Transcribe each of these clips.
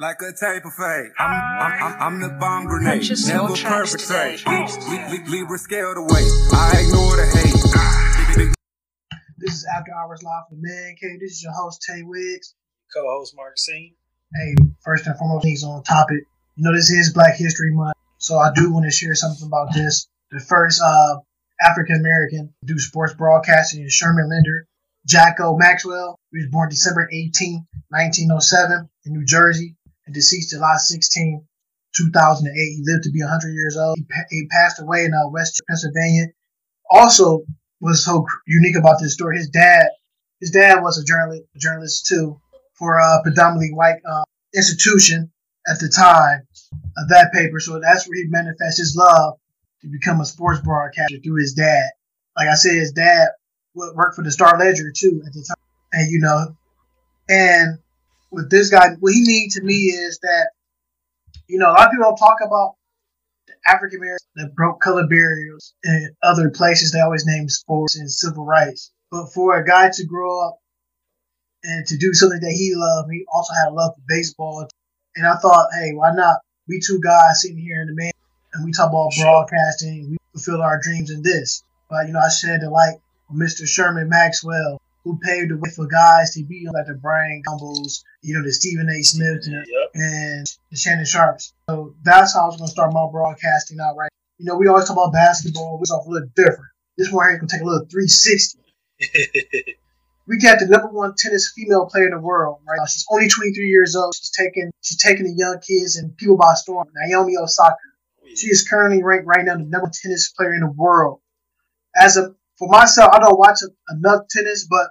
like a tape of fade. I'm, I'm, I'm, I'm the bomb grenade. Purchase Never your perpetrate. today. Li- li- Libra scale the. I ignore the hate. This is After Hours Live from Man Cave. This is your host, Tay Wiggs. co-host Mark Marcine. Hey, first and foremost, he's on topic. You know, this is Black History Month, so I do want to share something about this. The first uh, African American to do sports broadcasting is Sherman Leander. Jocko Maxwell, he was born December 18, 1907, in New Jersey, and deceased July 16, 2008. He lived to be 100 years old. He, pa- he passed away in uh, West Pennsylvania. Also, was so unique about this story. His dad, his dad was a journalist, a journalist too, for a predominantly white uh, institution at the time of that paper. So that's where he manifests his love to become a sports broadcaster through his dad. Like I said, his dad worked for the Star Ledger too at the time, and you know, and with this guy, what he means to me is that you know a lot of people don't talk about the African Americans that broke color barriers in other places. They always name sports and civil rights, but for a guy to grow up and to do something that he loved, he also had a love for baseball. And I thought, hey, why not? We two guys sitting here in the man, and we talk about broadcasting. We fulfill our dreams in this. But you know, I shed the light on Mr. Sherman Maxwell, who paved the way for guys to be like the Bryant Gumbels, you know, the Stephen A. Smith, and, Yep. and the Shannon Sharpes. So that's how I was going to start my broadcasting out right. You know, we always talk about basketball, which is a little different. This one here can take a little 360 we got the number one tennis female player in the world, right? She's only 23 years old. She's taking she's taking the young kids and people by storm. Naomi Osaka. Oh, she is currently ranked right now the number one tennis player in the world. As a for myself, I don't watch enough tennis, but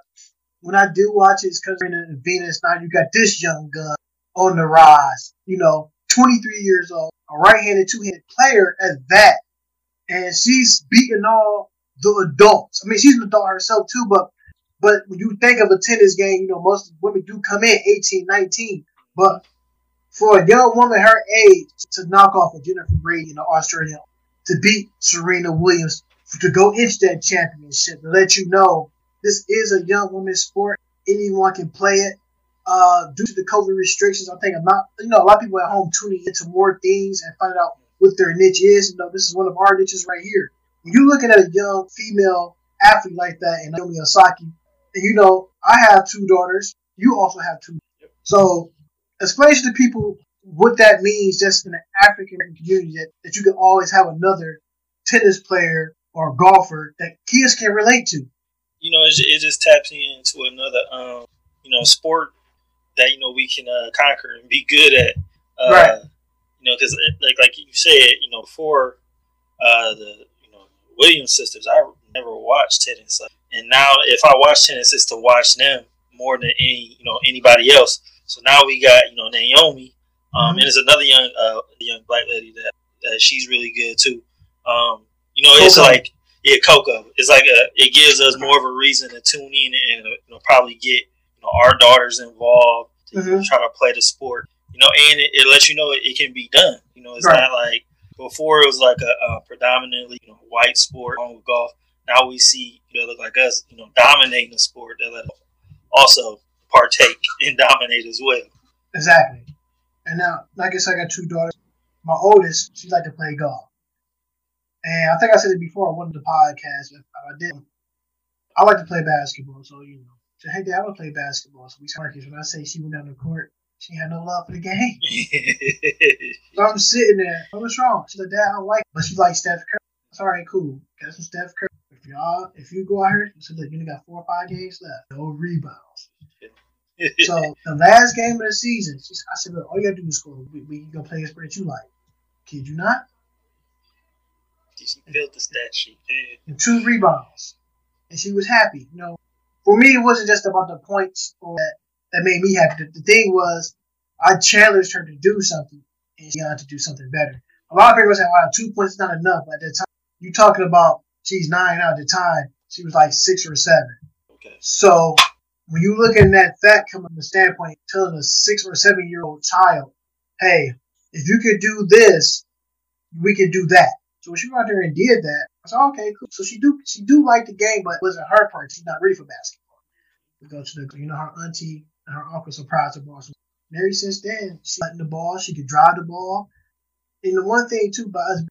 when I do watch it, it's because we're in Venus now. You got this young gun on the rise. You know, 23 years old, a right-handed, two-handed player at that, and she's beating all the adults. I mean, she's an adult herself too, but but when you think of a tennis game, you know, most women do come in 18, 19. But for a young woman her age to knock off a Jennifer Brady in the Australian, to beat Serena Williams, to go into that championship, to let you know this is a young women's sport. Anyone can play it. Uh, due to the COVID restrictions, I think I'm not, you know, a lot of people at home tuning into more things and finding out what their niche is. You know, this is one of our niches right here. When you're looking at a young female athlete like that in Naomi Osaka, and you know, I have two daughters. You also have two. So explain to the people what that means just in the African community that, that you can always have another tennis player or golfer that kids can relate to. You know, it, it just taps into another, um, you know, sport that you know we can uh, conquer and be good at. Uh, Right. You know, because like like you said, you know, for uh, the you know Williams sisters, I never watched tennis, and now if I watch tennis, it's to watch them more than any you know anybody else. So now we got you know Naomi, um, Mhm. and there's another young uh, young black lady that, that she's really good too. Um, you know, it's like yeah, Coco. It's like a it gives us more of a reason to tune in and uh, you know probably get you know our daughters involved to Mhm. try to play the sport. You know, and it, it lets you know it, it can be done. You know, it's Right. not like before it was like a, a predominantly you know white sport along with golf. Now we see you know look like us you know dominating the sport that let also partake and dominate as well. Exactly. And now, like I said, I got two daughters. My oldest, she like to play golf. And I think I said it before on one of the podcasts. If I didn't, I like to play basketball. So, you know, said, hey, Dad, I want to play basketball. So we started. When I say she went down the court, she had no love for the game. So I'm sitting there. "Oh, What's wrong? She's like, Dad, I like it. But she like Steph Curry. That's all right, cool. Got some Steph Curry. If y'all, if you go out here, so look, you only got four or five games left. No rebounds. So the last game of the season, she, I said, look, all you gotta do is score. We, we can go play a that you like. Kid you not? She built the stat sheet. Yeah. Two rebounds. And she was happy. You know, for me, it wasn't just about the points or that, that made me happy. The, the thing was, I challenged her to do something, and she had to do something better. A lot of people say, wow, two points is not enough. But at the time, you're talking about she's nine out at the time, she was like six or seven. Okay. So when you look at that fact coming from the standpoint, telling a six or seven year old child, hey, if you could do this, we could do that. So when she went out there and did that, I said, oh, okay, cool. So she do she do like the game, but it wasn't her part. She's not ready for basketball. We go to the you know her auntie and her uncle surprised her boss. And ever since then, she's letting the ball. She could drive the ball. And the one thing too about us,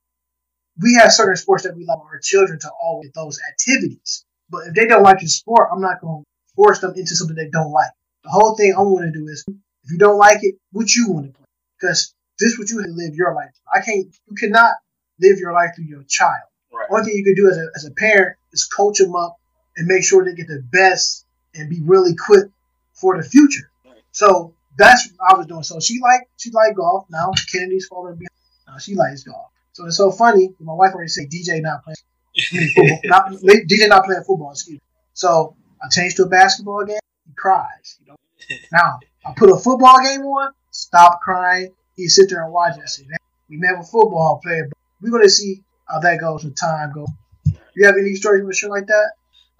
we have certain sports that we like our children to always those activities. But if they don't like the sport, I'm not going to force them into something they don't like. The whole thing I want to do is, if you don't like it, what you want to play, because this is what you have to live your life. I can't. You cannot live your life through your child. Right. Only thing you can do as a, as a parent is coach them up and make sure they get the best and be really equipped for the future. Right. So that's what I was doing. So she like she like golf. Now Kennedy's falling behind. Now she likes golf. So it's so funny. My wife already said DJ not playing football. not, DJ not playing football. Excuse me. So I changed to a basketball game. He cries. You know. Now I put a football game on. Stop crying. He sit there and watch it. I said, "We may have football player, we're gonna see how that goes when time Go. You have any stories with shit like that?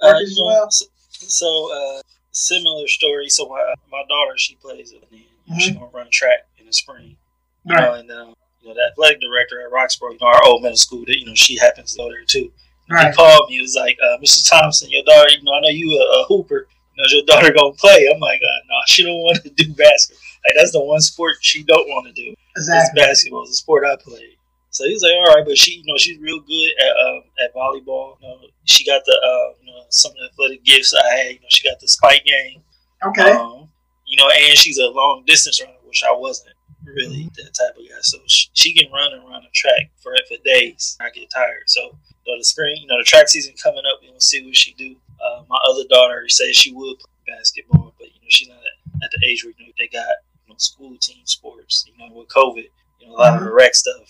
Uh, as well? so, so, uh, similar story. So my, my daughter, she plays it. Know, She's gonna run track in the spring. You know, and um, you know the athletic director at Roxborough, you know, our old middle school. That you know, she happens to go there too. Right. He called me. He was like, uh, "Mr. Thompson, your daughter. You know, I know you a, a hooper. You know, is your daughter gonna play?" I'm like, uh, "No, she don't want to do basketball. Like that's the one sport she don't want to do. It's Exactly. basketball. It's a sport I play." So he was like, "All right, but she, you know, she's real good at um, at volleyball. You know, she got the uh, you know some of the athletic gifts I had. You know, she got the spike game. Okay. Um, you know, and she's a long distance runner, which I wasn't really Mm-hmm. that type of guy. So she, she can run and run a track for for days. I get tired. So you know, the spring, you know, the track season coming up. We will see what she do. Uh, my other daughter says she would play basketball, but you know, she's not at, at the age where you know they got you know school team sports. You know, with COVID, you know, a lot of the rec stuff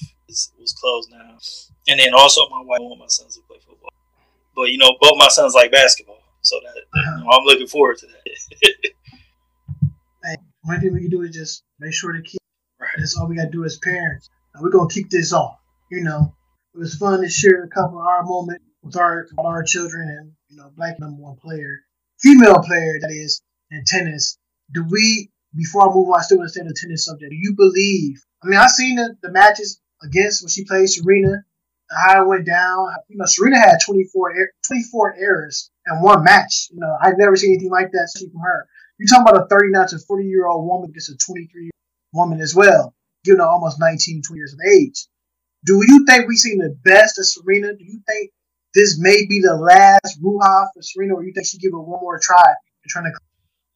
is, was closed down. And then also, my wife want my sons to play football, but you know, both my sons like basketball. So that, you uh-huh. know, I'm looking forward to that. One thing we can do is just make sure to keep. Right. That's all we gotta do as parents. And we're gonna keep this off. You know, it was fun to share a couple of our moments with our with our children and you know, black number one player, female player that is in tennis. Do we? Before I move on, I still want to stay on the tennis subject. Do you believe? I mean, I've seen the, the matches against when she played Serena, how it went down. You know, Serena had 24, er- 24 errors in one match. You know, I've never seen anything like that from her. You're talking about a 39 to 40 year old woman against a 23 year woman as well, you know, almost 19, 20 years of age. Do you think we've seen the best of Serena? Do you think this may be the last Ruha for Serena, or you think she give it one more try and trying to?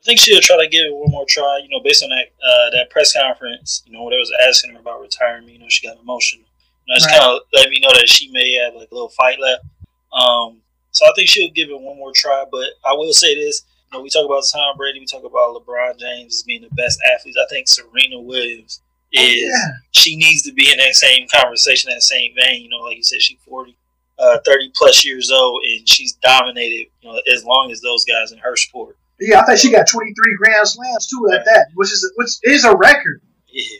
I think she'll try to give it one more try. You know, based on that uh, that press conference, you know, when they was asking her about retirement, you know, she got emotional. You know, it's Right. kind of let me know that she may have like a little fight left. Um, so I think she'll give it one more try. But I will say this: you know, we talk about Tom Brady, we talk about LeBron James as being the best athletes. I think Serena Williams is yeah, she needs to be in that same conversation, that same vein. You know, like you said, she's 40, uh, 30 plus years old, and she's dominated. You know, as long as those guys in her sport. Yeah. I think she got 23 Grand Slams too at that, which is which is a record. Yeah.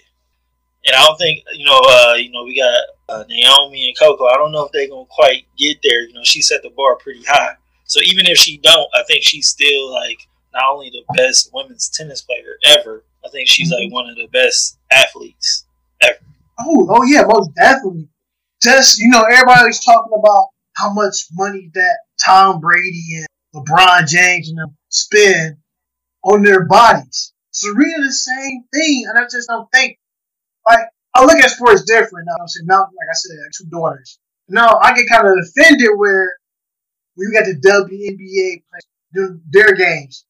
And I don't think you know. Uh, you know, we got uh, Naomi and Coco. I don't know if they're gonna quite get there. You know, she set the bar pretty high. So even if she don't, I think she's still like not only the best women's tennis player ever. I think she's like one of the best athletes. Ever. Oh, oh yeah, most definitely. Just you know, everybody's talking about how much money that Tom Brady and LeBron James and them spend on their bodies. Serena the same thing, and I just don't think like I look at sports different. Now I'm saying now, like I said, two daughters. Now I get kind of offended where you got the WNBA their games.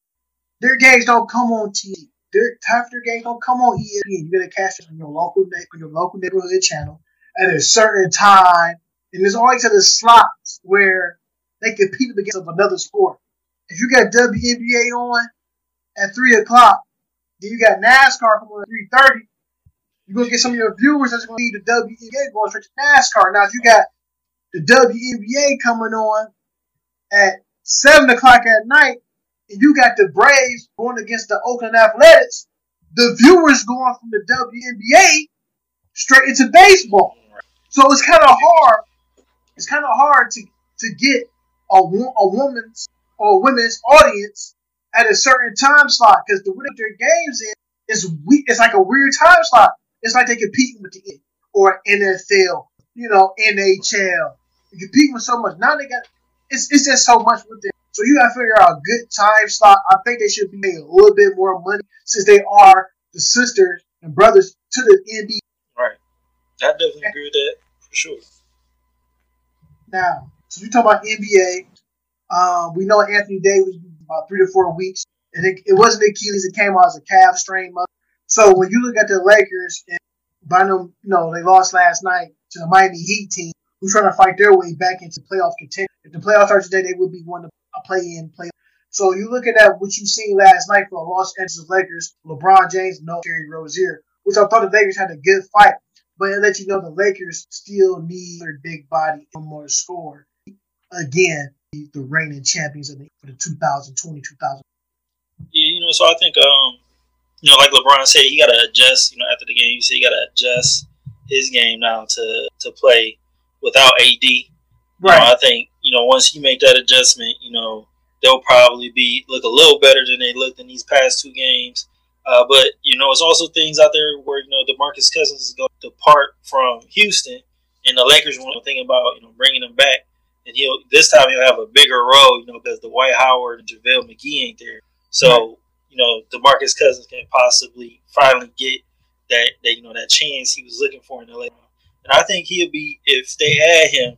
Their games don't come on TV. Their half their games don't come on ESPN. You gotta catch it on your local on your local neighborhood channel at a certain time, and there's always the slots where they compete against another sport. If you got WNBA on at three o'clock, then you got NASCAR coming at three thirty. You're gonna get some of your viewers that's gonna see the WNBA going straight to NASCAR. Now, if you got the WNBA coming on at seven o'clock at night, and you got the Braves going against the Oakland Athletics, the viewers going from the WNBA straight into baseball. So it's kind of hard. It's kind of hard to to get a a woman's or women's audience at a certain time slot because the way their games in is we. It's like a weird time slot. It's like they're competing with the or NFL, you know, NHL. They compete with so much. Now they got it's it's just so much with them. So you gotta figure out a good time slot. I think they should be paying a little bit more money since they are the sisters and brothers to the NBA. Right. I definitely agree with that for sure. Now, so we talk about NBA. Um, we know Anthony Davis about three to four weeks, and it, it wasn't Achilles; it came out as a calf strain. So when you look at the Lakers, and by no, you know they lost last night to the Miami Heat team, who's trying to fight their way back into playoff contention. If the playoffs are today, they would be one to play in play. So you look at what you seen last night for the Los Angeles Lakers, LeBron James, no Terry Rozier, which I thought the Lakers had a good fight, but it lets you know the Lakers still need their big body and more score. Again, the reigning champions of the, for the 2020 2000. Yeah, you know, so I think, um, you know, like LeBron said, he got to adjust. You know, after the game, he said he got to adjust his game now to to play without AD. Right. You know, I think you know once you make that adjustment, you know they'll probably be look a little better than they looked in these past two games. Uh, but you know, it's also things out there where you know DeMarcus Cousins is going to depart from Houston, and the Lakers want to think about you know bringing him back, and he'll this time he'll have a bigger role, you know, because the Dwight Howard and JaVale McGee ain't there. So you know, DeMarcus Cousins can possibly finally get that that you know that chance he was looking for in the LA. And I think he'll be if they add him,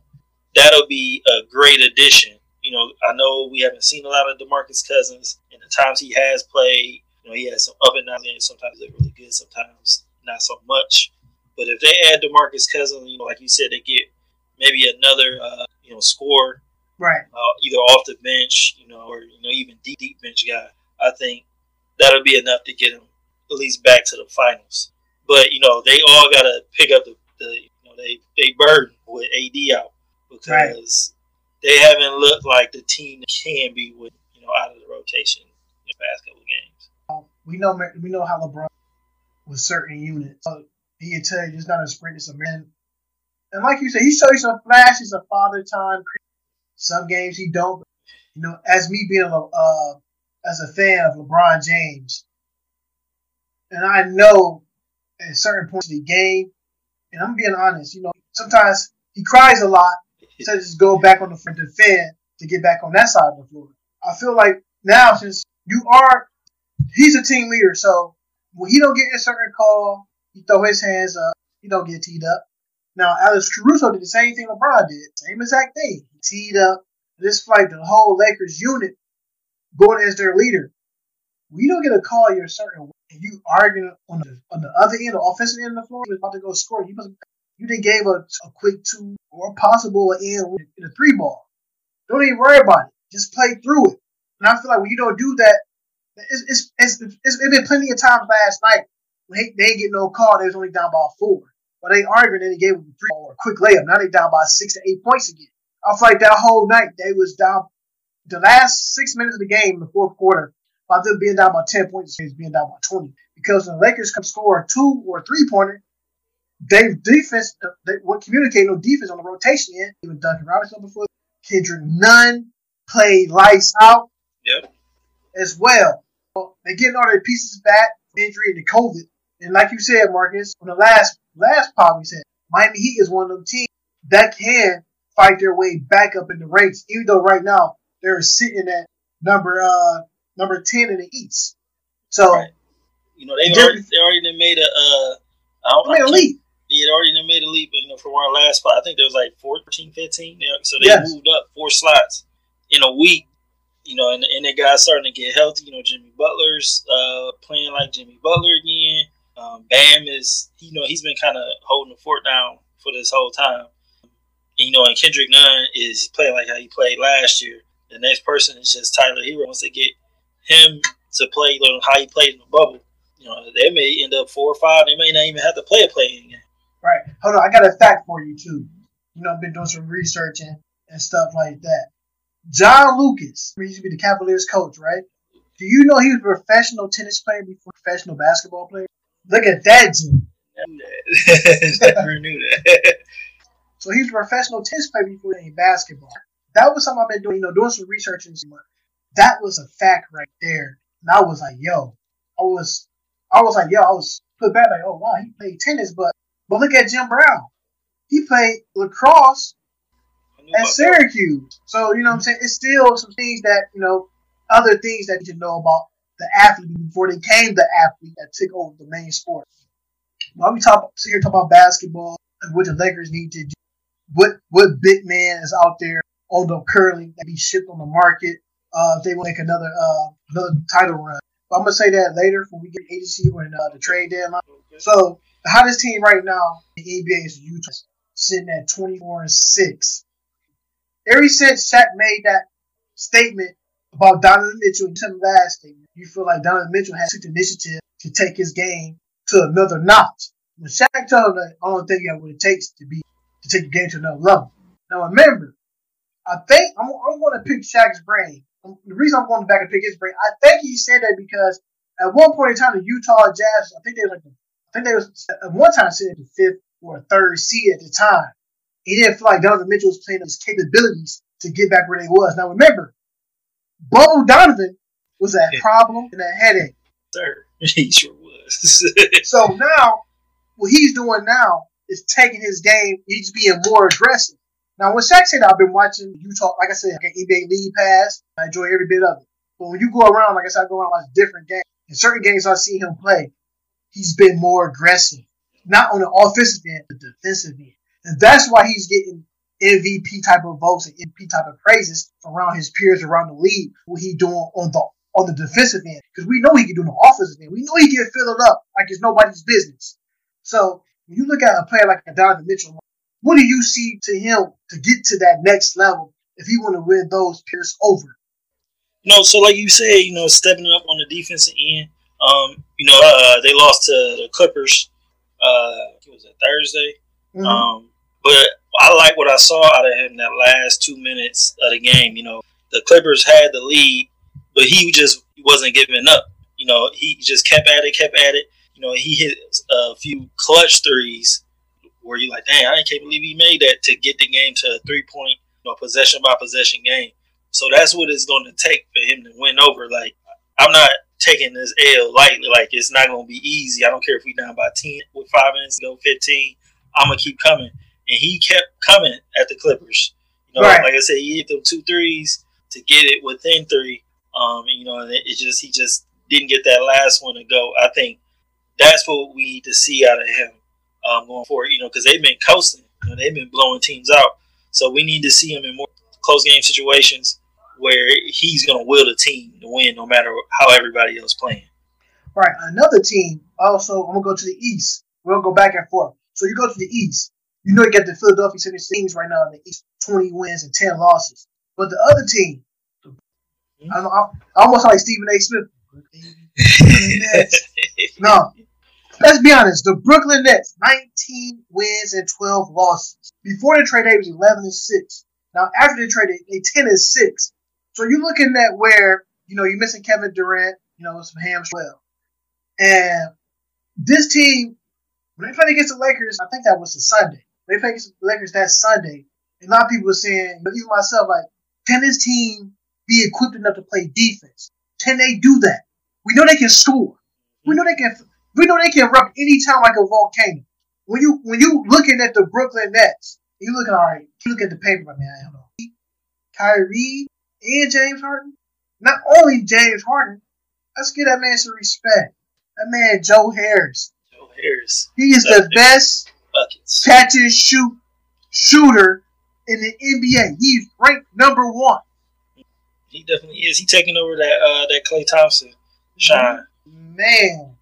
that'll be a great addition. You know, I know we haven't seen a lot of DeMarcus Cousins in the times he has played. You know, he has some up and down games. Sometimes they're really good, sometimes not so much. But if they add DeMarcus Cousins, you know, like you said, they get maybe another, uh, you know, score, right? Uh, either off the bench, you know, or you know, even deep deep bench guy. I think that'll be enough to get him at least back to the finals. But you know, they all got to pick up the, the you know they they burden with AD out because right. they haven't looked like the team can be with you know out of the rotation in the past couple games. Um, we know we know how LeBron with certain units. So he can tell you it's not a sprint, it's a man. And like you said, he shows some flashes of father time. Some games he don't. You know, as me being a uh, as a fan of LeBron James, and I know at certain points of the game, and I'm being honest, you know, sometimes he cries a lot, so just go back on the front defend to get back on that side of the floor. I feel like now since you are, he's a team leader, so when he don't get a certain call, he throw his hands up, he don't get teed up. Now Alex Caruso did the same thing LeBron did, same exact thing. He teed up. This fight, the whole Lakers unit going as their leader. We don't get a call you're certain and you arguing on the on the other end, the offensive end of the floor, you about to go score. You must you didn't gave a, a quick two or possible in a three ball. Don't even worry about it. Just play through it. And I feel like when you don't do that, it's it's it's, it's, it's been plenty of times last night when they, they didn't get no call. They was only down by four. But they arguing and they gave them three or a quick layup. Now they down by six to eight points again. I feel like that whole night they was down the last six minutes of the game in the fourth quarter by them being down by 10 points, is being down by 20. Because when the Lakers come score a two or three pointer, uh, they defense, they would communicate no defense on the rotation end. Even Duncan Robinson before, Kendrick Nunn played lights out yep. as well. well. They're getting all their pieces back, injury and the COVID. And like you said, Marcus, on the last last pod we said, Miami Heat is one of them teams that can fight their way back up in the ranks, even though right now they're sitting at number uh number ten in the East. So, right. you know, they already they already made a uh, I don't, made a leap. They had already made a leap, you know, from our last spot. I think there was like 14, 15. So they yes. moved up four slots in a week. You know, and, and the guys starting to get healthy. You know, Jimmy Butler's uh, playing like Jimmy Butler again. Um, Bam is, you know, he's been kind of holding the fort down for this whole time. You know, and Kendrick Nunn is playing like how he played last year. The next person is just Tyler Herro. Once they get him to play you know, how he played in the bubble, you know, they may end up four or five. They may not even have to play a playing game. Right. Hold on. I got a fact for you, too. You know, I've been doing some research and, and stuff like that. John Lucas, he used to be the Cavaliers coach, right? Do you know he was a professional tennis player before professional basketball player? Look at that, Jim. Never knew that. so he's a professional tennis player before he basketball. That was something I've been doing, you know, doing some research and some that was a fact right there. And I was like, yo, I was, I was like, yo, I was put back like, oh wow, he played tennis, but but look at Jim Brown. He played lacrosse at Syracuse. So you know what I'm saying. It's still some things that you know, other things that you should know about the athlete before they came the athlete that took over the main sport. While we talk sit here talk about basketball and what the Lakers need to do, what what big man is out there on the currently that be shipped on the market uh, if they want to make another uh, another title run. But I'm gonna say that later when we get agency in uh, the trade deadline. So the hottest team right now in the NBA is Utah, sitting at 24 and six. Ever since Shaq made that statement about Donovan Mitchell in the last statement, you feel like Donovan Mitchell has took initiative to take his game to another notch. When Shaq told him I don't think you have what it takes to be to take the game to another level. Now remember, I think I'm, I'm going to pick Shaq's brain. Um, the reason I'm going back and pick his brain, I think he said that because at one point in time, the Utah Jazz, I think they were like, I think they was at one time sitting the fifth or third seed at the time. He didn't feel like Donovan Mitchell was playing his capabilities to get back where they was. Now remember, Bubble Donovan was a problem and a headache. Sir, he sure was. so now, what he's doing now is taking his game. He's being more aggressive. Now, when Shaq said I've been watching Utah, like I said, I get NBA League Pass. I enjoy every bit of it. But when you go around, like I said, I go around watch different games. In certain games I see him play, he's been more aggressive. Not on the offensive end, but defensive end. And that's why he's getting MVP type of votes and MVP type of praises around his peers around the league. What he doing on the on the defensive end, because we know he can do the offensive end. We know he can fill it up like it's nobody's business. So when you look at a player like Donovan Mitchell, what do you see to him to get to that next level if he want to win those peers over? No, so like you said, you know, stepping up on the defensive end. Um, you know, uh, they lost to the Clippers. Uh, was it Thursday? Mm-hmm. Um, but I like what I saw out of him that last two minutes of the game. You know, the Clippers had the lead, but he just wasn't giving up. You know, he just kept at it, kept at it. You know, he hit a few clutch threes where you're like, dang, I can't believe he made that to get the game to a three point, you know, possession by possession game. So that's what it's going to take for him to win over. Like, I'm not taking this L lightly. Like, it's not going to be easy. I don't care if we down by 10 with five minutes to go, 15. I'm going to keep coming. And he kept coming at the Clippers. You know, right. like I said, he hit them two threes to get it within three. Um, you know, and it, it just, he just didn't get that last one to go. I think that's what we need to see out of him um, going forward. You know, because they've been coasting. You know, they've been blowing teams out. So we need to see him in more close game situations where he's going to will the team to win no matter how everybody else playing. Right. Another team, also, I'm going to go to the East. We'll go back and forth. So you go to the East. You know you got the Philadelphia 76ers right now in the East, 20 wins and 10 losses. But the other team, mm-hmm. I'm, I'm, almost like Stephen A. Smith. no. Let's be honest. The Brooklyn Nets, 19 wins and 12 losses. Before the trade, they was 11 and 6. Now, after the trade, they 10 and 6. So you're looking at where, you know, you're missing Kevin Durant, you know, some hams well. And this team, when they played against the Lakers, I think that was a Sunday. They played the Lakers that Sunday. And a lot of people were saying, but even myself, like, can this team be equipped enough to play defense? Can they do that? We know they can score. We know they can. We know they can erupt anytime like a volcano. When you when you looking at the Brooklyn Nets, you looking all right. You look at the paper, man. I don't know. Kyrie and James Harden. Not only James Harden, let's give that man some respect. That man, Joe Harris. Joe Harris. He is the best buckets. catch and shoot shooter in the NBA. He's ranked number one. He definitely is. He taking over that uh, that Klay Thompson shine. Man,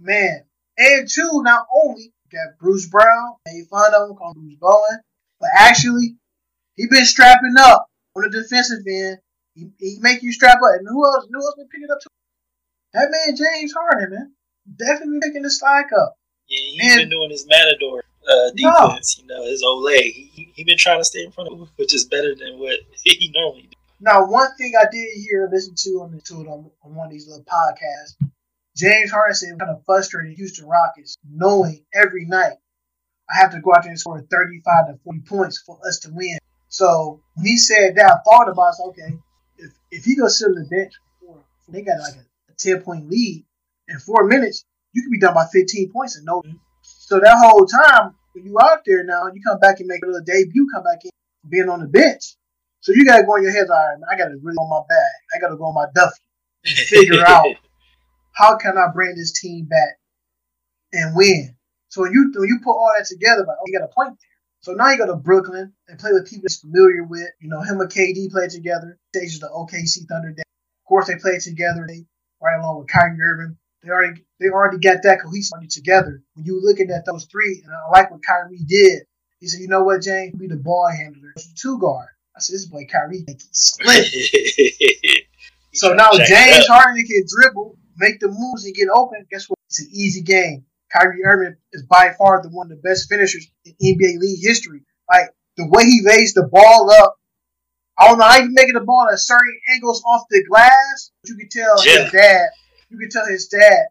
man, and two, not only got Bruce Brown, made fun of him, called Bruce Bowen, but actually he been strapping up on the defensive end. He, he make you strap up. And who else? Who else been picking up? Too? That man James Harden, man, definitely picking the slack up. Yeah, he's and, been doing his matador uh, defense. No. You know, his Olay. He he been trying to stay in front of him, which is better than what he normally does. Now, one thing I did hear, listen to on the to it on, on one of these little podcasts, James Harden said kind of frustrated Houston Rockets, knowing every night I have to go out there and score 35 to 40 points for us to win. So when he said that, I thought about it, okay, if if he goes sit on the bench for, they got like a, a 10 point lead in four minutes, you could be done by 15 points and no. So that whole time, when you out there now, you come back and make a little debut, come back in being on the bench. So you gotta go in your head, all right, man, I gotta really on my bag. I gotta go on my Duffy. and figure out how can I bring this team back and win. So when you when you put all that together, like, oh, you got a point there. So now you go to Brooklyn and play with people he's familiar with. You know, him and KD play together. Stages the OKC Thunder. Day. Of course, they play together. They right along with Kyrie Irving. They already they already got that cohesive together. When you looking at those three, and I like what Kyrie did. He said, "You know what, James? Be the ball handler, two guard." I said, "This boy Kyrie he's split." so now James Harden can dribble, make the moves, and get open. Guess what? It's an easy game. Kyrie Irving is by far the one of the best finishers in NBA league history. Like the way he lays the ball up. I don't know how you making the ball at certain angles off the glass. But you can tell yeah. his dad. You can tell his dad,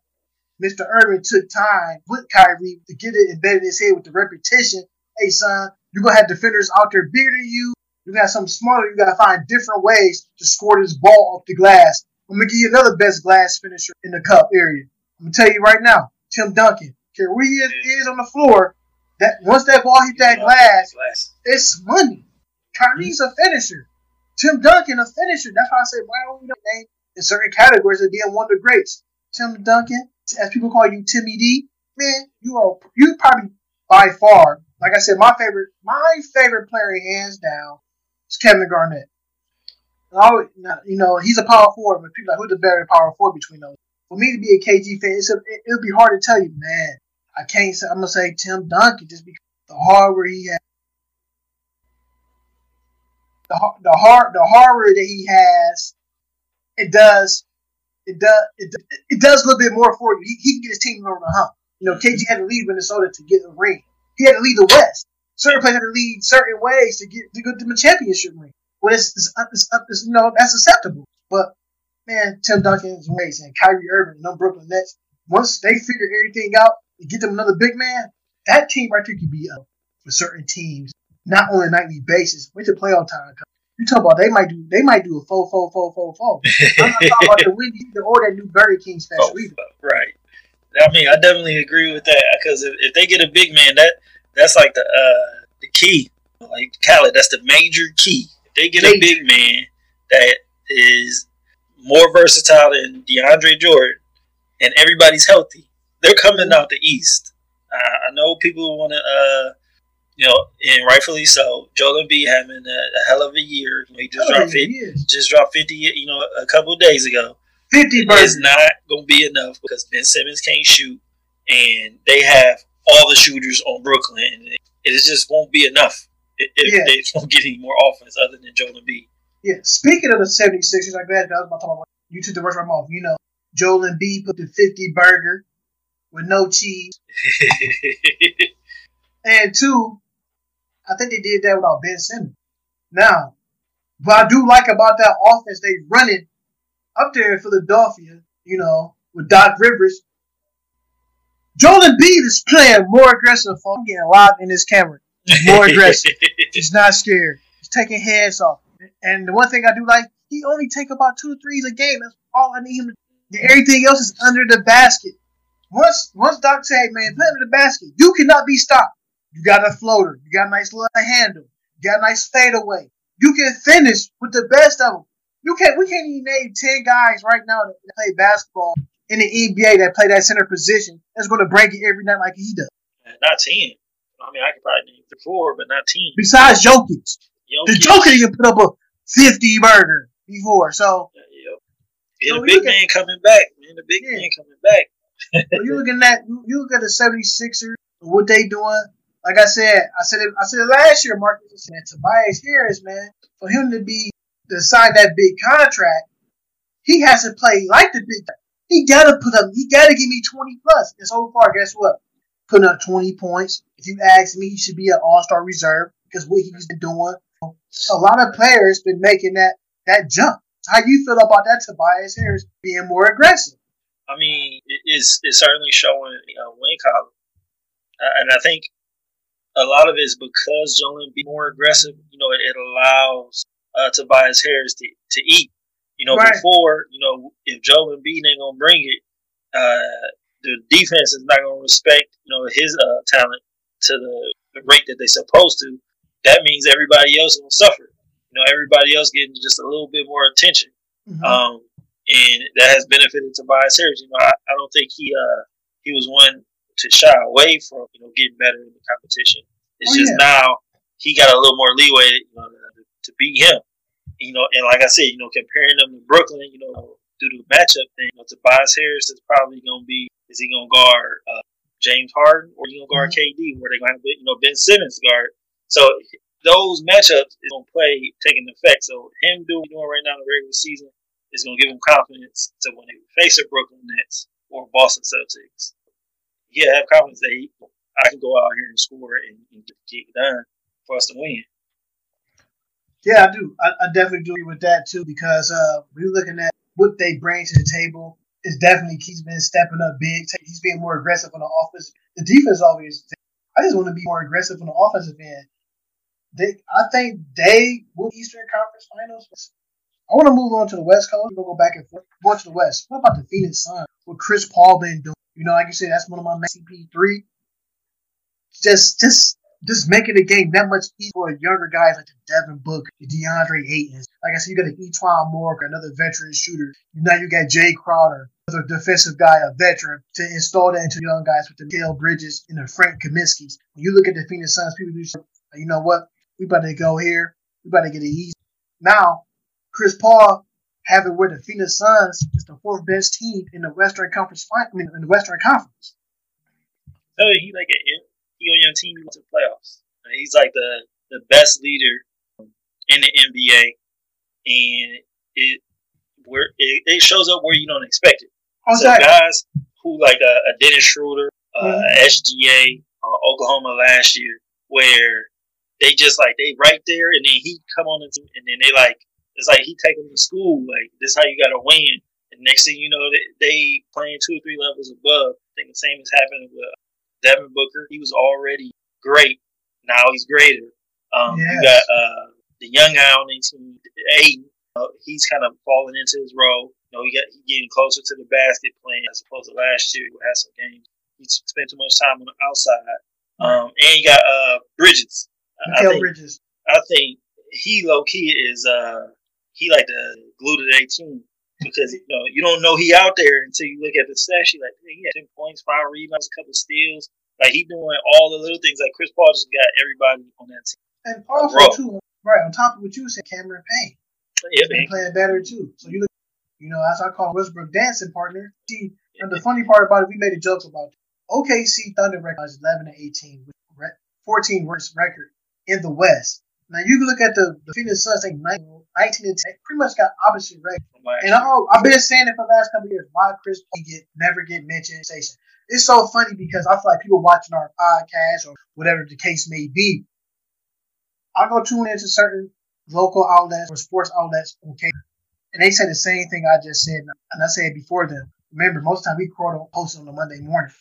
Mr. Irving, took time with Kyrie to get it embedded in his head with the repetition. Hey son, you're gonna have defenders out there bigger than you. You got something smaller. You gotta find different ways to score this ball off the glass. I'm gonna give you another best glass finisher in the cup area. I'm gonna tell you right now, Tim Duncan. Care where he is, is on the floor. That once that ball hit that glass, it's money. Kyrie's a finisher. Tim Duncan a finisher. That's why I say why don't we name in certain categories of being one of the greats. Tim Duncan, as people call you Timmy D, man, you are you probably by far, like I said, my favorite my favorite player hands down is Kevin Garnett. Always, you know, he's a power forward, but people are like, who's the better power forward between those? For me to be a KG fan, it's a, it, it would be hard to tell you, man. I can't say I'm gonna say Tim Duncan just because the hardware he has, the the hard the hardware that he has, it does it does it, it does a little bit more for you. He, he can get his team over the hump. You know, KG had to leave Minnesota to get a ring. He had to leave the West. Certain players had to lead certain ways to get to go to the championship ring. Well, it's, it's, it's, it's, you know that's acceptable. But man, Tim Duncan's ways and Kyrie Irving and Brooklyn Nets, once they figure everything out, and get them another big man, that team right there could be up for certain teams, not on a nightly basis. Wait till playoff time comes. You talk about they might do they might do a four four four four four. I'm not talking about the Wendy or that new Burger King special oh, either. Right. I mean, I definitely agree with that because if, if they get a big man, that that's like the uh, the key. Like Khaled, that's the major key. If they get major. a big man that is more versatile than DeAndre Jordan and everybody's healthy, they're coming out the East. Uh, I know people want to, uh, you know, and rightfully so. Joel Embiid having a, a hell of a year. You know, he just dropped fifty. Just dropped fifty. You know, a couple of days ago. Fifty is not going to be enough because Ben Simmons can't shoot, and they have all the shooters on Brooklyn. And it, it just won't be enough if yeah. they don't get any more offense other than Joel Embiid. Yeah. Speaking of the 76ers, I'm glad I was about to talk about. You took the words right off. You know, Joel Embiid put the 50 burger with no cheese. and two, I think they did that without Ben Simmons. Now, what I do like about that offense they running up there in Philadelphia, you know, with Doc Rivers, Joel Embiid is playing more aggressive. I'm getting live in this camera. He's more aggressive. He's not scared. He's taking heads off. And the one thing I do like, he only take about two threes a game. That's all I need him to. do. Everything else is under the basket. Once once Doc said, man, put him in the basket, you cannot be stopped. You got a floater. You got a nice little handle. You got a nice fadeaway. You can finish with the best of them. You can't. We can't even name ten guys right now that play basketball in the NBA that play that center position that's going to break it every night like he does. Not ten. I mean, I could probably name four, but not ten. Besides Jokic, Jokic. the Joker can put up a fifty burger before. So, yeah, yeah. yeah the big man at, coming back, man. The big yeah. man coming back you looking at you look at the 76ers, what they doing. Like I said, I said it, I said it last year, Marcus. Said Tobias Harris, man, for him to be to sign that big contract, he has to play like the big. He gotta put up. He gotta give me 20 plus. And so far, guess what? Putting up 20 points. If you ask me, he should be an All Star reserve because what he's been doing. A lot of players been making that that jump. How you feel about that, Tobias Harris being more aggressive? I mean, it's it's certainly showing uh, win column, uh, and I think a lot of it is because Joel be more aggressive. You know, it, it allows uh, Tobias Harris to, to eat. You know, right. before you know, if Joel Embiid ain't gonna bring it, uh, the defense is not gonna respect you know his uh, talent to the, the rate that they're supposed to. That means everybody else will suffer. You know, everybody else getting just a little bit more attention. Mm-hmm. Um, and that has benefited Tobias Harris. You know, I, I don't think he uh he was one to shy away from you know getting better in the competition. It's Oh, just yeah. now he got a little more leeway you know, to, to beat him. You know, and like I said, you know, comparing them to Brooklyn, you know, due to the matchup thing, you know, Tobias Harris is probably going to be is he going to guard uh, James Harden or he going to guard KD? Where they going to have you know Ben Simmons guard? So those matchups is going to play taking effect. So him doing doing right now in the regular season is going to give him confidence to when they face a Brooklyn Nets or Boston Celtics. Yeah, have confidence that he, I can go out here and score and, and get done for us to win. Yeah, I do. I, I definitely do agree with that too because uh, we're looking at what they bring to the table. Is definitely he's been stepping up big. He's being more aggressive on the offense. The defense always. I just want to be more aggressive on the offensive end. They, I think they will Eastern Conference Finals. I want to move on to the West Coast. We'll go back and forth. Going to the West. What about the Phoenix Suns? What Chris Paul been doing? You know, like you said, that's one of my CP three. Just, just just making the game that much easier for younger guys like the Devin Book, the DeAndre Ayton. Like I said, you got an E'Twaun Moore, another veteran shooter. Now you got Jae Crowder, another defensive guy, a veteran, to install that into young guys with the Dale Bridges and the Frank Kaminsky's. When you look at the Phoenix Suns, people do you know what? We about to go here. We about to get it easy. Now, Chris Paul having where the Phoenix Suns is the fourth best team in the Western Conference. I mean, in the Western Conference. Oh, he like a he on your team. He went to the playoffs. Uh, He's like the the best leader in the NBA, and it where it, it shows up where you don't expect it. Oh, So exactly. guys who like a, a Dennis Schroeder, uh, Mhm. SGA, uh, Oklahoma last year, where they just like they right there, and then he come on the team, and then they like it's like he take them to school. Like this how you got to win. And next thing you know, they, they playing two or three levels above. I think the same is happening with Devin Booker. He was already great. Now he's greater. Um, You got uh, the young guy on the team, Ayton. Uh, he's kind of falling into his role. You know, he got he getting closer to the basket playing as opposed to last year. He had some games. He spent too much time on the outside. Um, and you got uh, Bridges. I Mikal think Bridges. I think he low key is uh he like the glue to their team because you know you don't know he out there until you look at the stats. You like hey, he had ten points, five rebounds, a couple steals. Like he doing all the little things. Like Chris Paul just got everybody on that team. And also, Bro. too, right, on top of what you said, Cameron Payne. Yeah, He's been playing better, too. So you look, you know, as I call Westbrook dancing partner. See, and the funny part about it, we made a joke about it. OKC Thunder record is 11 and 18, with 14 worst record in the West. Now you can look at the, the Phoenix Suns, I think 19, 19 and 10, pretty much got opposite record. And I, I've been saying it for the last couple of years. Why Chris get never get mentioned station? It's so funny because I feel like people watching our podcast or whatever the case may be. I go tune into certain local outlets or sports outlets, okay, and they say the same thing I just said, and I said it before them. Remember, most of the time we quote on post on a Monday morning.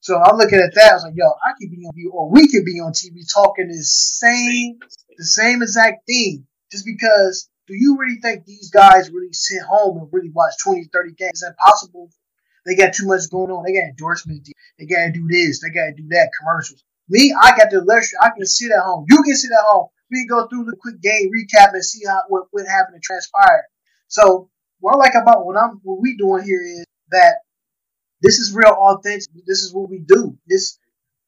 So I'm looking at that. I was like, yo, I could be on TV, or we could be on TV talking the same the same exact thing just because do you really think these guys really sit home and really watch 20, 30 games? It's impossible. They got too much going on. They got endorsements. They got to do this. They got to do that. Commercials. Me, I got the luxury. I can sit at home. You can sit at home. We can go through the quick game recap and see how what, what happened and transpired. So what I like about what I'm what we doing here is that this is real authentic. This is what we do. This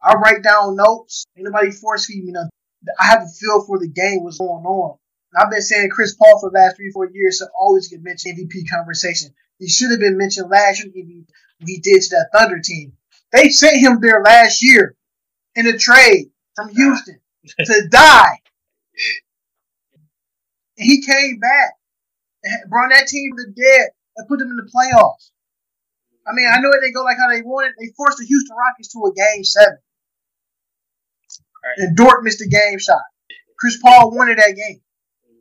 I write down notes. Ain't nobody force feed me nothing. I have a feel for the game, what's going on. I've been saying Chris Paul for the last three, four years to always get mentioned MVP conversation. He should have been mentioned last year when he did to that Thunder team. They sent him there last year in a trade from Houston to die. And he came back and brought that team to the dead and put them in the playoffs. I mean, I know it didn't go like how they wanted. They forced the Houston Rockets to a game seven. Right. And Dort missed the game shot. Chris Paul wanted that game.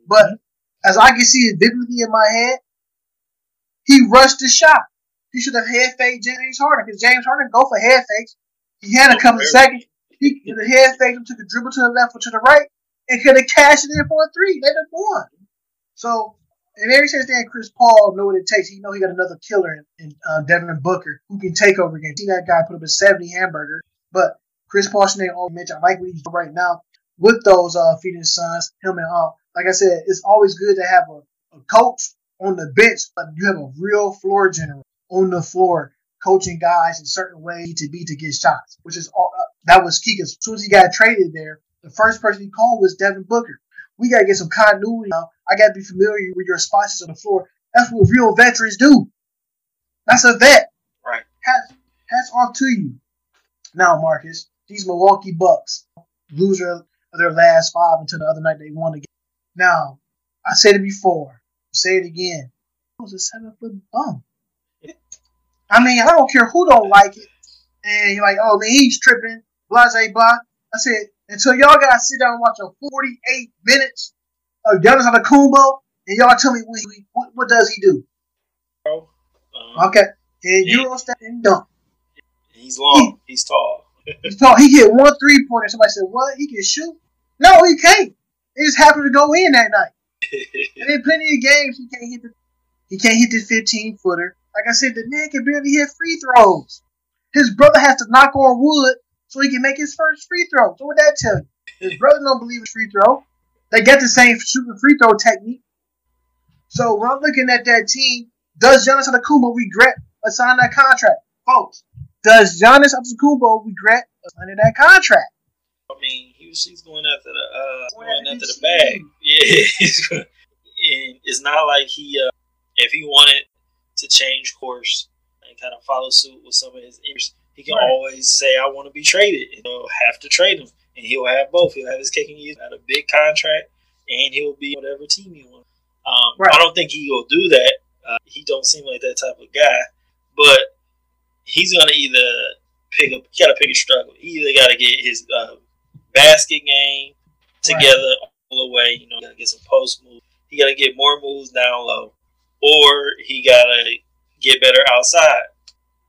But as I can see it vividly in my head, he rushed the shot. He should have head faked James Harden because James Harden go for head fakes. He had to come of seconds. He the head faked him, took a dribble to the left or to the right, and could have cashed it in for a three. They'd have won. So, and every since then, Chris Paul know what it takes. He know he got another killer in, in uh, Devin Booker who can take over again. See that guy put up a 70 hamburger. But Chris Paul should all mention. I like what he's doing right now with those uh, Phoenix Suns. Him and uh, like I said, it's always good to have a, a coach on the bench, but you have a real floor general on the floor coaching guys in certain ways to be to get shots, which is all, uh, that was key. Because as soon as he got traded there, the first person he called was Devin Booker. We got to get some continuity now. I got to be familiar with your spots on the floor. That's what real veterans do. That's a vet. Right. Hats, hats off to you. Now, Marcus, these Milwaukee Bucks, loser of their last five until the other night they won again. Now, I said it before, say it again. It was a seven foot bum. I mean, I don't care who don't like it. And you're like, oh man, he's tripping, blah, blah, blah. I said, until y'all gotta sit down and watch a 48 minutes of Giannis Antetokounmpo, and y'all tell me what, he, what, what does he do? Bro, um, Okay, and Yeah. Euro step and dunk. He's long. He's tall. He's tall. He hit one three pointer. Somebody said, "What? He can shoot?" No, he can't. It just happened to go in that night. And in plenty of games, he can't hit the he can't hit the 15 footer. Like I said, the man can barely hit free throws. His brother has to knock on wood so he can make his first free throw. So what that tell you? His brother don't believe in free throw. They get the same shooting free throw technique. So when I'm looking at that team, does Giannis Antetokounmpo regret signing that contract, folks? Does Giannis Antetokounmpo regret signing that contract? I mean, he was, he's going after the uh, Going after the bag. Yeah, and it's not like he uh, if he wanted to change course and kind of follow suit with some of his interests, he can Right. always say, "I want to be traded." You know, have to trade him, and he'll have both. He'll have his and eat at a big contract, and he'll be whatever team he wants. Um, Right. I don't think he will do that. Uh, he don't seem like that type of guy, but he's gonna either pick up. He gotta pick a struggle. He either gotta get his uh, basket game together all the way. You know, gotta get some post moves. He gotta get more moves down low, or he gotta get better outside.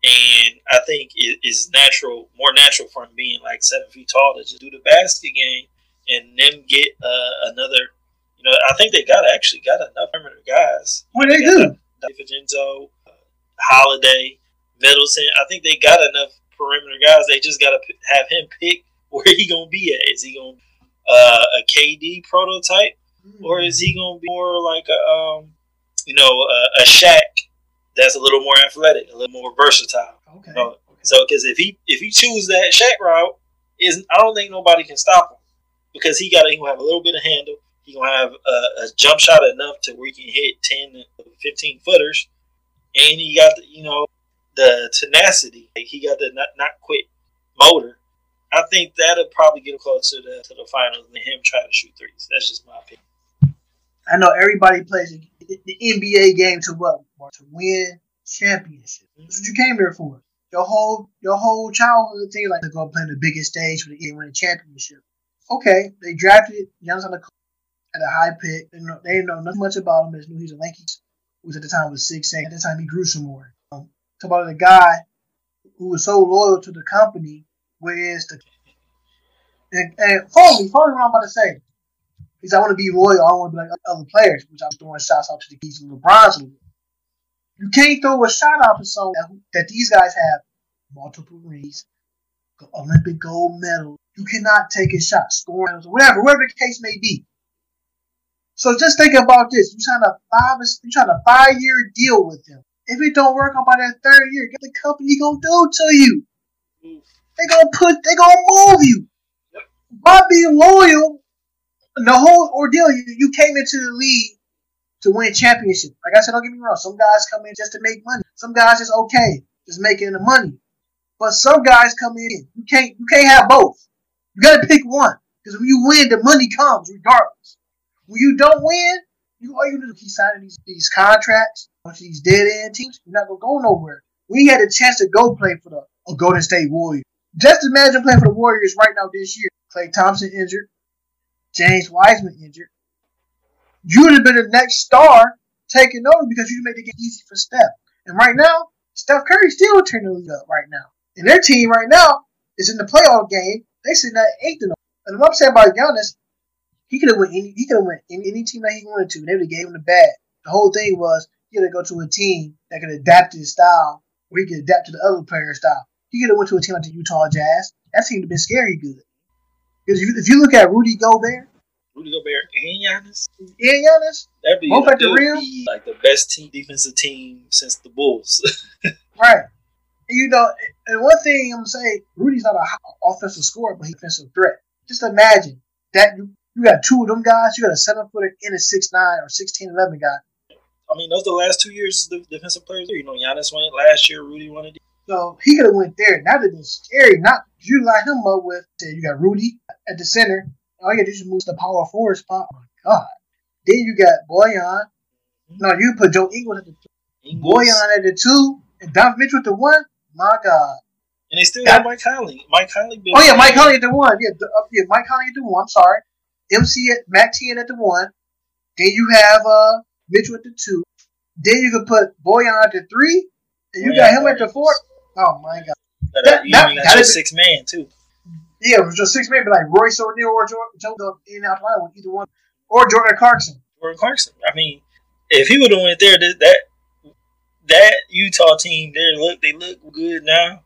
And I think it is natural, more natural for him being like seven feet tall to just do the basket game and then get uh, another. You know, I think they got actually got enough perimeter guys. What they got do? DiVincenzo, uh, Holiday, Middleton. I think they got enough perimeter guys. They just got to p- have him pick where he gonna be at. Is he gonna uh, a KD prototype, or is he gonna be more like a um, you know a, a Shaq that's a little more athletic, a little more versatile? Okay. No. So because if he if he chooses that Shaq route, is I don't think nobody can stop him because he got he gonna have a little bit of handle. He gonna have a, a jump shot enough to where he can hit 10 to 15 footers, and he got the you know the tenacity. Like he got the not not quit motor. I think that'll probably get him closer to the, to the finals than him trying to shoot threes. That's just my opinion. I know everybody plays the the NBA game to what? To win championships. That's what you came here for. Your whole your whole childhood thing, like to go play the biggest stage for the game, win a championship. Okay, they drafted Giannis Antetokounmpo at a high pick. They, know, they didn't know nothing much about him. They knew he was a Yankees, who was at the time was six eight. At the time he grew some more. Um, talk about a guy who was so loyal to the company, whereas the and, and follow me, follow me what I'm about to say. Because I want to be loyal. I don't want to be like other players, which I was throwing shots out to the keys of LeBron's. You can't throw a shot out to someone that, that these guys have multiple rings, Olympic gold medal. You cannot take a shot, or whatever, whatever the case may be. So just think about this: you sign a five, you sign a five-year deal with them. If it don't work out by that third year, what the company gonna do to you? They gonna put, they gonna move you. By being loyal, the whole ordeal, you, you came into the league to win championship. Like I said, don't get me wrong. Some guys come in just to make money. Some guys just okay, just making the money. But some guys come in, you can't, you can't have both. You gotta pick one. Because when you win, the money comes regardless. When you don't win, you all you do is keep signing these these contracts, of these dead end teams. You're not gonna go nowhere. We had a chance to go play for the a Golden State Warriors. Just imagine playing for the Warriors right now this year. Klay Thompson injured, James Wiseman injured. You would have been the next star taking over because you made the game easy for Steph. And right now, Steph Curry still turning the league up right now. And their team right now is in the playoff game. They sitting at eighth and and what I'm saying about Giannis, he could have went any he could have went any, any team that he wanted to, they would have gave him the bag. The whole thing was he had to go to a team that could adapt to his style, or he could adapt to the other player's style. He could have went to a team like the Utah Jazz. That team would have been scary good. Because if you, if you look at Rudy Gobert, Rudy Gobert and Giannis. And Giannis, That'd be, Both at the that would rim? be like the best team defensive team since the Bulls. right? And you know, and one thing I'm gonna say, Rudy's not a h- offensive scorer, but he's a defensive threat. Just imagine that you, you got two of them guys. You got a seven footer and a six nine or 16, 11 guy. I mean, those the last two years the defensive players. You know, Giannis won it last year. Rudy won it. So he could have went there. That would have been scary. Not you line him up with. You got Rudy at the center. All you got to do is move to the power forward spot. Oh my God. Then you got Bojan. No, you put Joe Ingles at the Ingles. Bojan at the two and Don Mitchell at the one. My God. and they still got Mike Conley. Mike Conley. Oh yeah, Mike Conley at the one. Yeah, the, uh, yeah, Mike Conley at the one. I'm sorry. MC at Mac 10 at the one. Then you have uh Mitchell at the two. Then you could put Bojan at the three. And you Bojan got him at the four. Oh my God. That, that- you that- that your is- six man too. Yeah, it was just six men, but like Royce O'Neale or Jordan, Joe go in the with either one, or Jordan Clarkson. Jordan Clarkson. I mean, if he would have went there, that that, that Utah team, they look they look good now.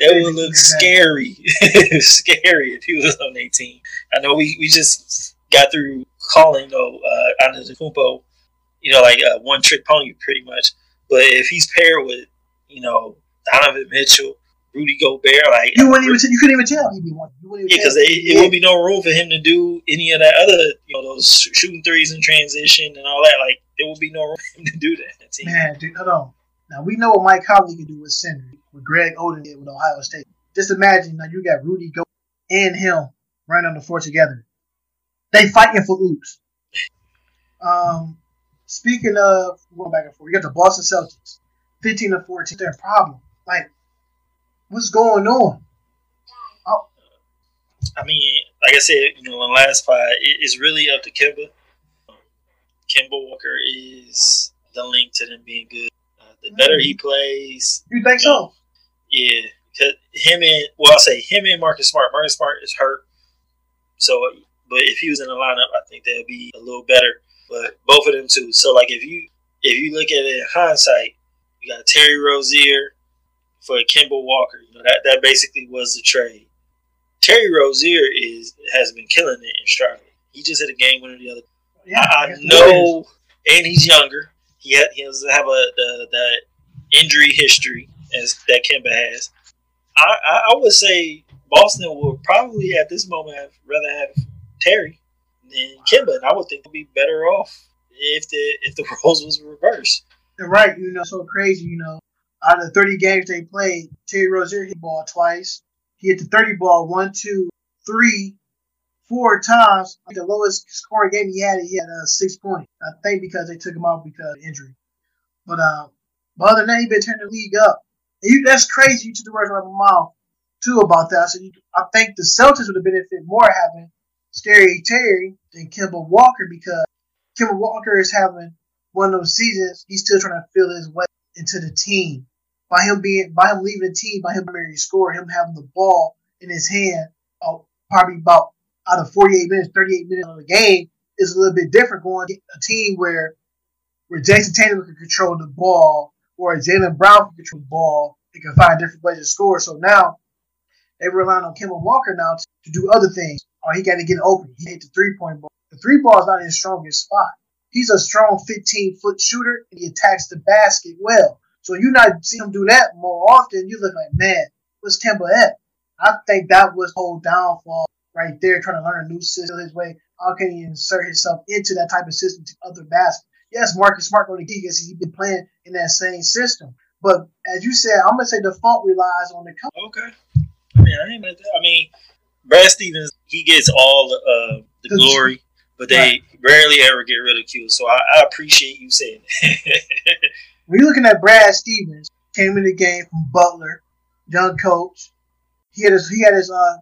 That would look scary, scary if he was on their team. I know we, we just got through calling though uh, Antetokounmpo, you know, like a one trick pony pretty much. But if he's paired with you know Donovan Mitchell, Rudy Gobert, like You wouldn't even you couldn't even tell he'd be one. Yeah, because it, it would be no room for him to do any of that other, you know, those shooting threes in transition and all that. Like there would be no room for him to do that. Team. Man, dude, hold on. Now we know what Mike Conley can do with center, what Greg Oden did with Ohio State. Just imagine now you got Rudy Go and him running on the floor together. They fighting for oops. Um, speaking of going back and forth, you got the Boston Celtics, fifteen to fourteen. Their problem, like, what's going on? I mean, like I said, you know, in the last pod, it, it's really up to Kemba. Kemba Walker is the link to them being good. Uh, the better he plays, You think so? yeah, 'cause him and well, I'll say him and Marcus Smart. Marcus Smart is hurt, so but if he was in the lineup, I think that'd be a little better. But both of them too. So like if you if you look at it in hindsight, you got Terry Rozier for Kemba Walker. You know that that basically was the trade. Terry Rozier is has been killing it in Charlotte. He just hit a game winner the other. Yeah, I, I guess the Warriors. know, and he's younger. He ha- he doesn't have a the, that injury history as that Kemba has. I, I I would say Boston would probably at this moment have, rather have Terry than Kemba, and I would think they'd be better off if the if the roles was reversed. And right, you know, so crazy, you know. Out of the 30 games they played, Terry Rozier hit the ball twice. He hit the 30 ball one, two, three, four times. The lowest scoring game he had, he had uh, six points. I think because they took him out because of injury. But uh, but other than that, he been turning the league up. You, that's crazy. You took the words out of my mouth too about that. So you, I think the Celtics would have benefited more having Scary Terry than Kemba Walker because Kemba Walker is having one of those seasons. He's still trying to feel his way into the team. By him being, by him leaving the team, by him being a score, him having the ball in his hand, uh, probably about out of 48 minutes, 38 minutes of the game is a little bit different. Going a team where where Jayson Tatum can control the ball, or Jaylen Brown can control the ball, they can find different ways to score. So now they rely on Kemba Walker now to, to do other things. Or he got to get open. He hit the three point ball. The three ball is not his strongest spot. He's a strong 15 foot shooter and he attacks the basket well. So you not see him do that more often. You look like, man, what's Kemba at? I think that was whole downfall right there, trying to learn a new system his way. How can he insert himself into that type of system to other baskets? Yes, Marcus Smart going to key because he's been playing in that same system. But as you said, I'm gonna say the fault relies on the coach. Okay. I mean, I ain't mad that. I mean, Brad Stevens, he gets all the, uh, the The- glory, but they Right. rarely ever get ridiculed. So I, I appreciate you saying that. When you're looking at Brad Stevens, came in the game from Butler, young coach. He had his, he had his uh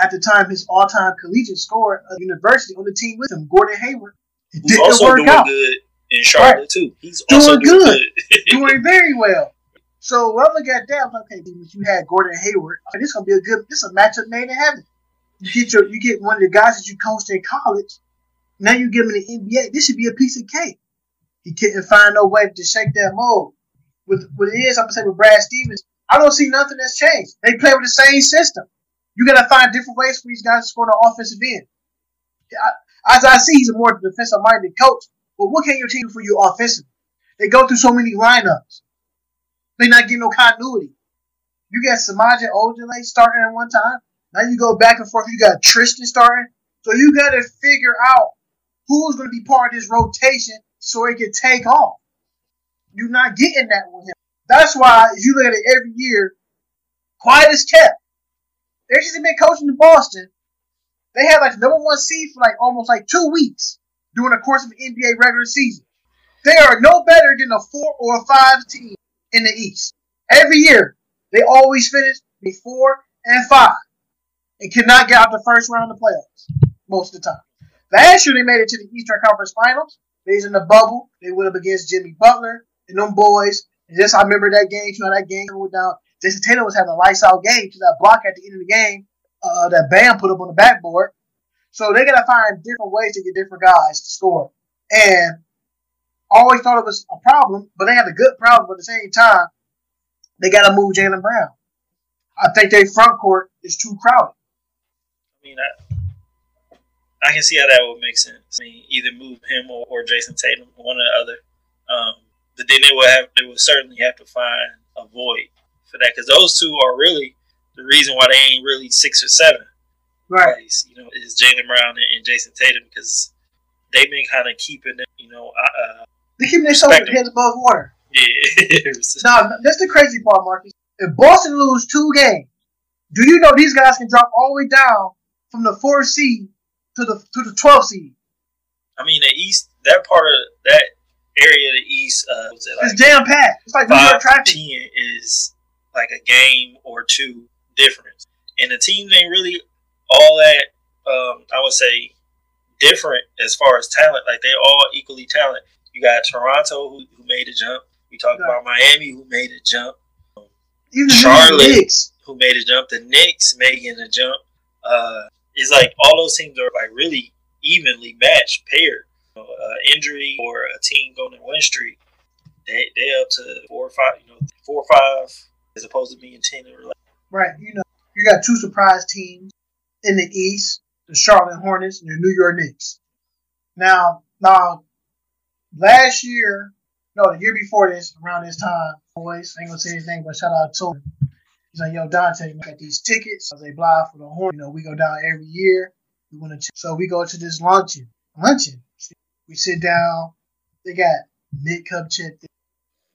at the time his all time collegiate score at the university on the team with him, Gordon Hayward. It Who's didn't also work doing out. good in Charlotte Right. too. He's Doing also doing good. good. doing very well. So when I look at that, I'm like, okay, you had Gordon Hayward. Okay, this is gonna be a good. This is a matchup made in heaven. You get your, you get one of the guys that you coached in college. Now you give him the NBA. This should be a piece of cake. He couldn't find no way to shake that mold. With what it is, I'm gonna say with Brad Stevens, I don't see nothing that's changed. They play with the same system. You gotta find different ways for these guys to score on the offensive end. I, As I see, he's a more defensive minded coach. But what can your team do for you offensively? They go through so many lineups. They not getting no continuity. You got Semaj Ojeleye starting at one time. Now you go back and forth. You got Tristan starting. So you got to figure out who's going to be part of this rotation so it can take off. You're not getting that with him. That's why if you look at it every year, quiet as kept. They've just been coaching in Boston. They had like the number one seed for like almost like two weeks during the course of the NBA regular season. They are no better than a four or a five team in the East. Every year, they always finish before and five and cannot get out the first round of the playoffs most of the time. Last year, they made it to the Eastern Conference Finals. They was in the bubble. They went up against Jimmy Butler and them boys. And just I remember that game, you know, that game went down. Jayson Tatum was having a lights out game to that block at the end of the game uh, that Bam put up on the backboard. So they got to find different ways to get different guys to score. And I always thought it was a problem, but they had a good problem. But at the same time, they got to move Jaylen Brown. I think their front court is too crowded. I mean, I can see how that would make sense. I mean, either move him or, or Jayson Tatum, one or the other. Um, but then they would have, they would certainly have to find a void for that because those two are really the reason why they ain't really six or seven. Right. You know, is Jaylen Brown and, and Jayson Tatum because they've been kind of keeping it, you know, uh, They keep their shoulders heads above water. yeah. Now, that's the crazy part, Marcus. If Boston lose two games, do you know these guys can drop all the way down from the fourth seed to the to the 12th seed? I mean, the East, that part of that area of the East, uh, it like It's jam packed. It's like New York traffic. is like a game or two difference, and the teams ain't really all that. Um, I would say different as far as talent. Like they're all equally talented. You got Toronto who, who made a jump. We talked about Miami who made a jump. Even the Charlotte. Knicks. Who made a jump? The Knicks making a jump. Uh, it's like all those teams are like really evenly matched, paired. You know, uh, injury or a team going to win streak, they they up to four or five. You know, four or five as opposed to being ten or like. Right. You know, you got two surprise teams in the East: the Charlotte Hornets and the New York Knicks. Now, now, last year, no, the year before this, around this time, boys, I ain't gonna say name, but shout out to. He's like, "Yo, Dante, you got these tickets? They apply for the Horn. You know, we go down every year. We want to, so we go to this luncheon. Luncheon. We sit down. They got Nick Kupchak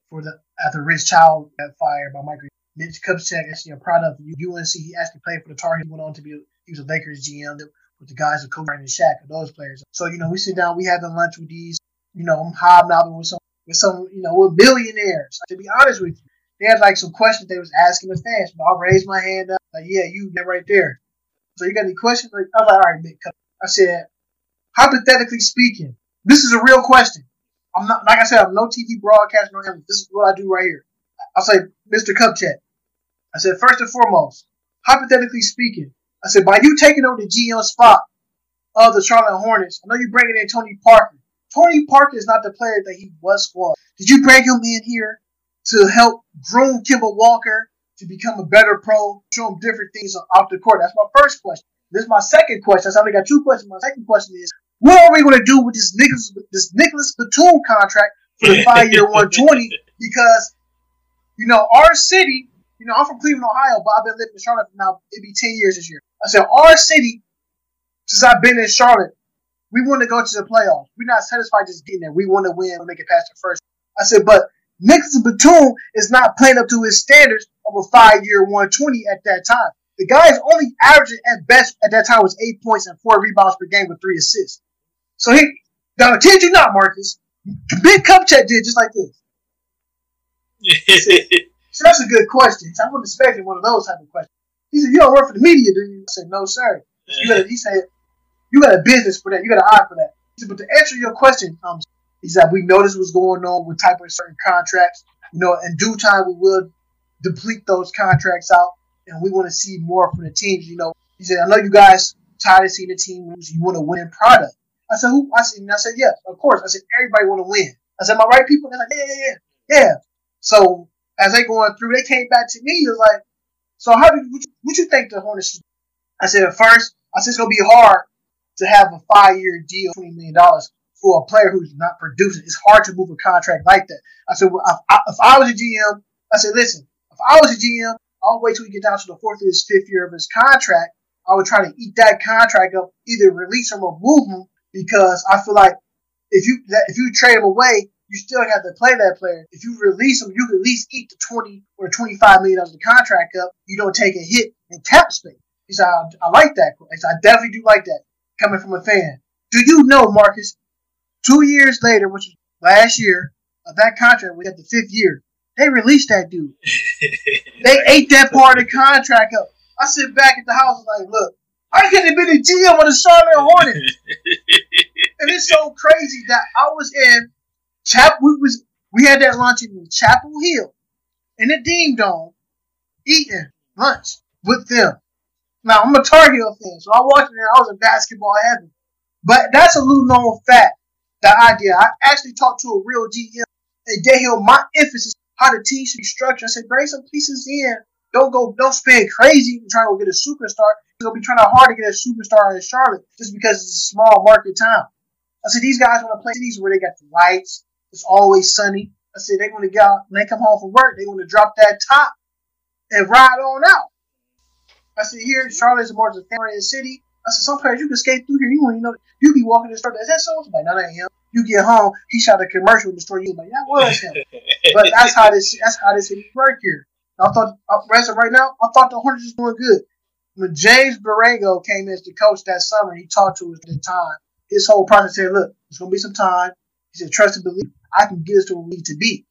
for the after Rich Child got fired by Mike Mitch Kupchak, actually a product of UNC. He actually played for the Tar Heels. He went on to be he was a Lakers GM with the guys of Kobe and Shaq and those players. So you know, we sit down, we having lunch with these. You know, I'm hobnobbing with some with some you know with billionaires. To be honest with you, they had like some questions they was asking the fans. But I raised my hand up, like yeah, you that right there. So you got any questions? Like, I was like, all right. Kup-" I said, hypothetically speaking, this is a real question. I'm not like I said, I'm no TV broadcaster, no analyst. This is what I do right here. I say, Mr. Kupchak. I said, first and foremost, hypothetically speaking, I said, by you taking over the GM spot of the Charlotte Hornets, I know you're bringing in Tony Parker. Tony Parker is not the player that he was was. Did you bring him in here to help groom Kemba Walker to become a better pro, show him different things off the court? That's my first question. This is my second question. So I only got two questions. My second question is, what are we going to do with this Nicholas this Nicolas Batum contract for the five year 120? Because you know our city, you know I'm from Cleveland, Ohio, but I've been living in Charlotte for now it'd be 10 years this year. I said our city, since I've been in Charlotte, we want to go to the playoffs. We're not satisfied just getting there. We want to win and make it past the first. I said, but Nicolas Batum is not playing up to his standards of a five year 120 at that time. The guy's only averaging at best at that time was eight points and four rebounds per game with three assists. So he now kid you not, Marcus. Big Kupchak did just like this. So that's a good question. I wasn't expecting one of those type of questions. He said, "You don't work for the media, do you?" I said, "No, sir." You got a, he said, "You got a business for that. You got an eye for that." He said, "But to answer your question, um, he said we noticed what's going on with type of certain contracts. You know, in due time we will deplete those contracts out, and we want to see more from the teams. You know, he said, I know you guys tired of seeing the team lose. You want to win product. I said, who? I said, I said, yes, of course. I said, everybody want to win. I said, I right, people? They're like, yeah, yeah, yeah, yeah. So as they going through, they came back to me. It was like, so how do what you, what you think the Hornets? should-" I said, at first, I said it's gonna be hard to have a five year deal, twenty million dollars for a player who's not producing. It's hard to move a contract like that. I said, well, if, I, if I was a GM, I said, listen, if I was a GM, I'll wait till we get down to the fourth or his fifth year of his contract. I would try to eat that contract up, either release him or move him, because I feel like if you if you trade him away, you still have to play that player. If you release him, you can at least eat the twenty or twenty five million dollars of the contract up. You don't take a hit in cap space. He said, I, I like that. I, said, I definitely do like that coming from a fan. Do you know, Marcus? Two years later, which was last year, of that contract, we had the fifth year. They released that dude. they ate that part of the contract up. I sit back at the house and like, look, I could have been a GM on the Charlotte Hornets. and it's so crazy that I was in Chap. We was we had that lunch in Chapel Hill in the Dean Dome, eating lunch with them. Now I'm a Tar Heel fan, so I watched it. I was in basketball heaven. But that's a little known fact. The idea. I actually talked to a real GM, and they held my emphasis how the team should be structured. I said, bring some pieces in. Don't go, don't spend crazy and try to get a superstar. They'll be trying hard to get a superstar in Charlotte just because it's a small market town. I said, these guys want to play cities where they got the lights. It's always sunny. I said, they want to get out, when they come home from work, they want to drop that top and ride on out. I said, here, Charlotte is more of a family city. I said, some players you can skate through here. You want you know you be walking the store. Is that so? I'm like, no, that ain't him. You get home, he shot a commercial in the store. You like, that was him. but that's how this that's how this city work here. I thought, uh, as of right now, I thought the Hornets was doing good. When James Borrego came as the coach that summer, he talked to us at the time. His whole process said, look, it's going to be some time. He said, trust and believe. I can get us to where we need to be.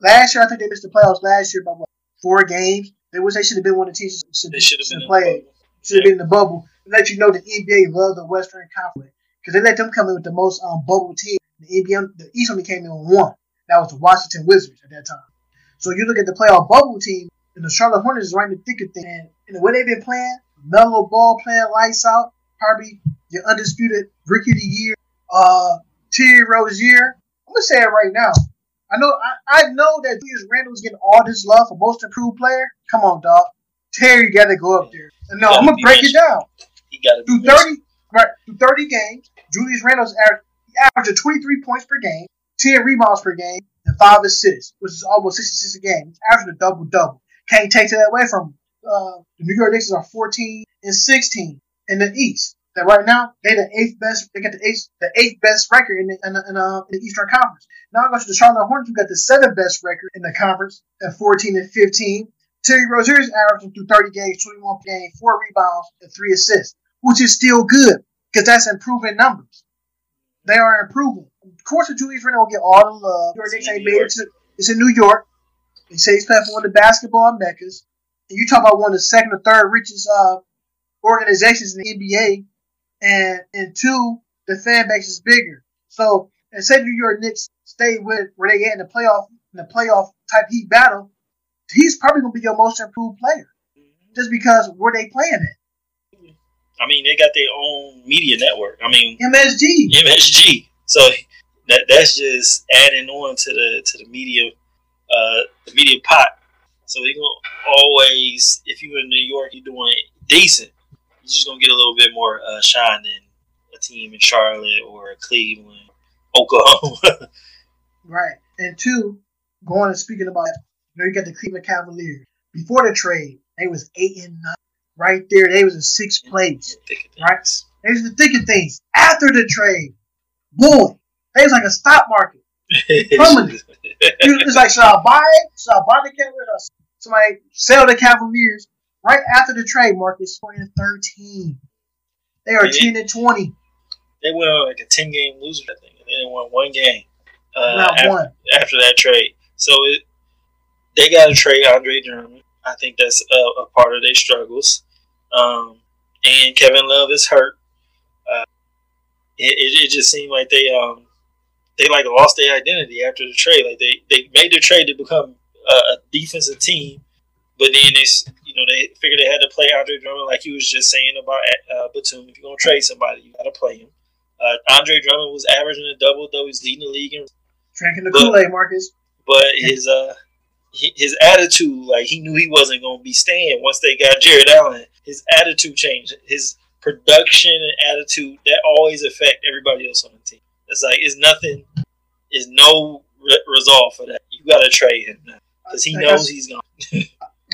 Last year, I think they missed the playoffs last year by what, four games. They wish they should have been one of the teams should, should have been in played. Should have been in the bubble. Let you know the NBA love the Western Conference because they let them come in with the most um, bubble team. The NBA, the East only came in on one. That was the Washington Wizards at that time. So you look at the playoff bubble team, and the Charlotte Hornets is right in the thick of things. And, and the way they've been playing, Melo Ball playing lights out, probably your undisputed rookie of the year, uh, Terry Rozier. I'm gonna say it right now. I know I, I know that Julius Randle's getting all this love for most improved player. Come on, dog. Terry got to go up there. No, I'm gonna break it down. He got to Through 30, right, through 30 games, Julius Randle's average, averaged 23 points per game, 10 rebounds per game, and five assists, which is almost 66 a game. He's averaging a double double. Can't take that away from. Uh, the New York Knicks are 14 and 16 in the East. That right now they the eighth best. They got the eighth the eighth best record in the in the, in, uh, in the Eastern Conference. Now I go to the Charlotte Hornets, who got the seventh best record in the conference at 14 and 15. Terry Rozier is averaging through 30 games, 21 per game, four rebounds, and three assists, which is still good because that's improving numbers. They are improving. Of course, the Julius Randle will get all the love. New York Knicks It's in ain't New made York. it to. It's in New York. They say he's playing for one of the basketball meccas. And you talk about one of the second or third richest uh, organizations in the NBA, and and two, the fan base is bigger. So, and say New York Knicks stay with where they at in the playoff in the playoff type heat battle, he's probably gonna be your most improved player just because where they playing at. I mean, they got their own media network. I mean, MSG. MSG. So that that's just adding on to the to the media uh the media pot. So they gonna always if you're in New York you're doing decent, you're just gonna get a little bit more uh, shine than a team in Charlotte or Cleveland, Oklahoma. Right. And two, going and speaking about, you know, you got the Cleveland Cavaliers. Before the trade, they was eight and nine. Right there, they was in sixth place. Right. They was the thick of things. After the trade, boy, they was like a stock market. It's like, should I buy it? Should I buy the Cavaliers? Or somebody sell the Cavaliers? Right after the trade, Marcus, 20 and 13. They are Yeah. 10 and 20. They went on like a ten game losing, I think, and they won one game uh, Not after, one. after that trade. So it, they got to trade Andre Drummond. I think that's a, a part of their struggles. Um, and Kevin Love is hurt. Uh, it, it, it just seemed like they um they like lost their identity after the trade. Like they, they made the trade to become a, a defensive team, but then they you know they figured they had to play Andre Drummond like you was just saying about uh, Batum. If you're gonna trade somebody, you got to play him. Uh, Andre Drummond was averaging a double though. He's leading the league in Drinking the Kool Aid, Marcus. but his uh his attitude like he knew he wasn't going to be staying once they got Jarrett Allen his attitude changed his production and attitude that always affect everybody else on the team. It's like it's nothing. Is no re- resolve for that. You got to trade him now because he knows he's gone.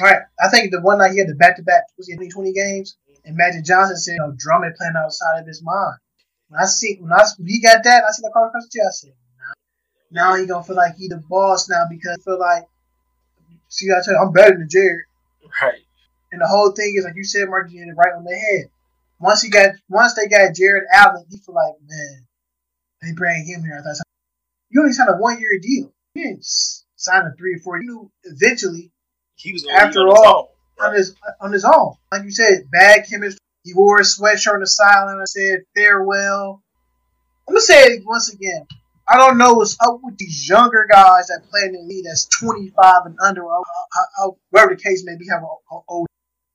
Right. I think the one night he had the back to back was he 20 games, mm-hmm. and Magic Johnson said, you know, Drummond playing outside of his mind. When I see when I when he got that, I see the car across the chair. I said, now, now he gonna feel like he the boss now because he feel like see I tell you, I'm better than Jarrett. Right. And the whole thing is like you said, Mark, you hit it right on the head. Once he got once they got Jarrett Allen, he feel like, man, they bring him here. I thought you only signed a one year deal. You didn't sign a three or four. You knew eventually He was After on all, on his on his own. Like you said, bad chemistry. He wore a sweatshirt on the sideline. I said farewell. I'm gonna say it once again. I don't know what's up with these younger guys that play in the league that's 25 and under, uh, uh, uh, whatever the case may be. Have an a, a-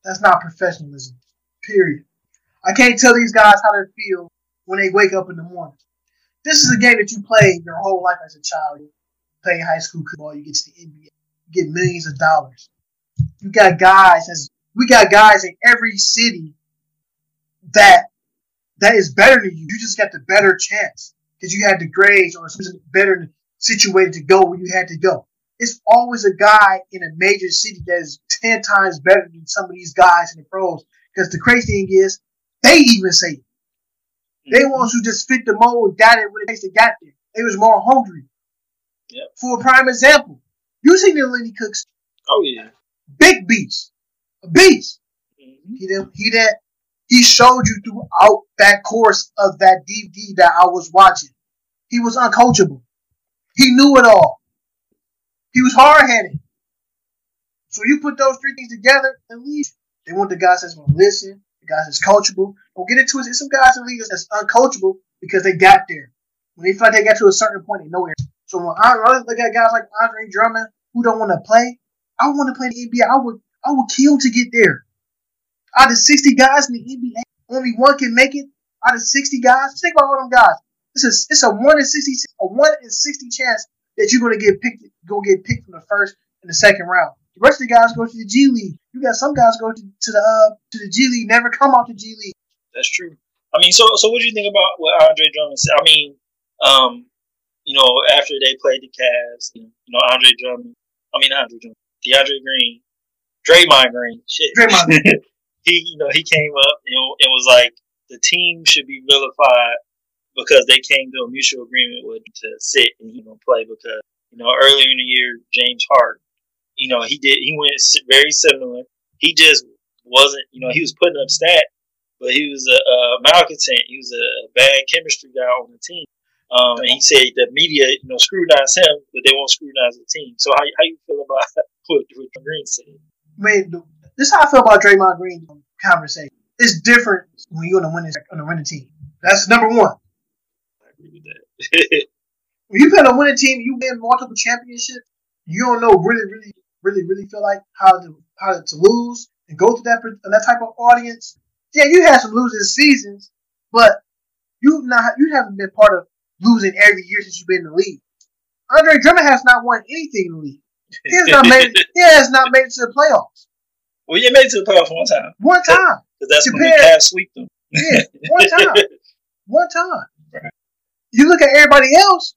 that's not professionalism. Period. I can't tell these guys how they feel when they wake up in the morning. This is a game that you played your whole life as a child. You play high school football, you get to the NBA, you get millions of dollars. You got guys as we got guys in every city that that is better than you. You just got the better chance because you had the grades or better situated to go where you had to go. It's always a guy in a major city that is ten times better than some of these guys in the pros. Because the crazy thing is, they even say it. They want you to just fit the mold, got it when it takes to get there. They was more hungry. Yep. For a prime example, you seen the Lenny Cooks, Oh yeah. big beast, a beast. Mhm. He didn't. He didn't. He showed you throughout that course of that DVD that I was watching. He was uncoachable. He knew it all. He was hard headed. So you put those three things together, at least they want the guys that's going to listen, the guys that's coachable. Don't get into it. There's some guys in league that's uncoachable because they got there. When they feel like they got to a certain point, they know it. So when I look at guys like Andre Drummond who don't want to play, I want to play the NBA. I would I would kill to get there. Out of 60 guys in the NBA, only one can make it. Out of 60 guys, think about all them guys. It's a, it's a one in 60 a one in 60 chance that you're gonna get picked gonna get picked from the first and the second round. The rest of the guys go to the G League. You got some guys go to, to the uh, to the G League, never come out to G League. That's true. I mean, so so what do you think about what Andre Drummond said? I mean, um, you know, after they played the Cavs, you know, Andre Drummond. I mean, Andre Drummond, DeAndre Green, Draymond Green. Shit. Draymond. he, you know, he came up and it was like the team should be vilified because they came to a mutual agreement with to sit and you know play because you know earlier in the year James Harden, you know, he did he went very similar. He just wasn't, you know, he was putting up stat, but he was a, a malcontent. He was a bad chemistry guy on the team. Um, and he said the media, you know, scrutinize him, but they won't scrutinize the team. So how, how you feel about what, what Green said? The- this is how I feel about Draymond Green conversation. It's different when you're on the winning on the winning team. That's number one. I agree with that. When you play on a winning team, you win multiple championships. You don't know really, really, really, really feel like how to how to lose and go through that that type of audience. Yeah, you had some losing seasons, but you not you haven't been part of losing every year since you've been in the league. Andre Drummond has not won anything in the league. He has not made he has not made it to the playoffs well, you made it to the playoffs one time one time. because that's when the Cavs sweep them. Yeah, one time. One time. Right. You look at everybody else.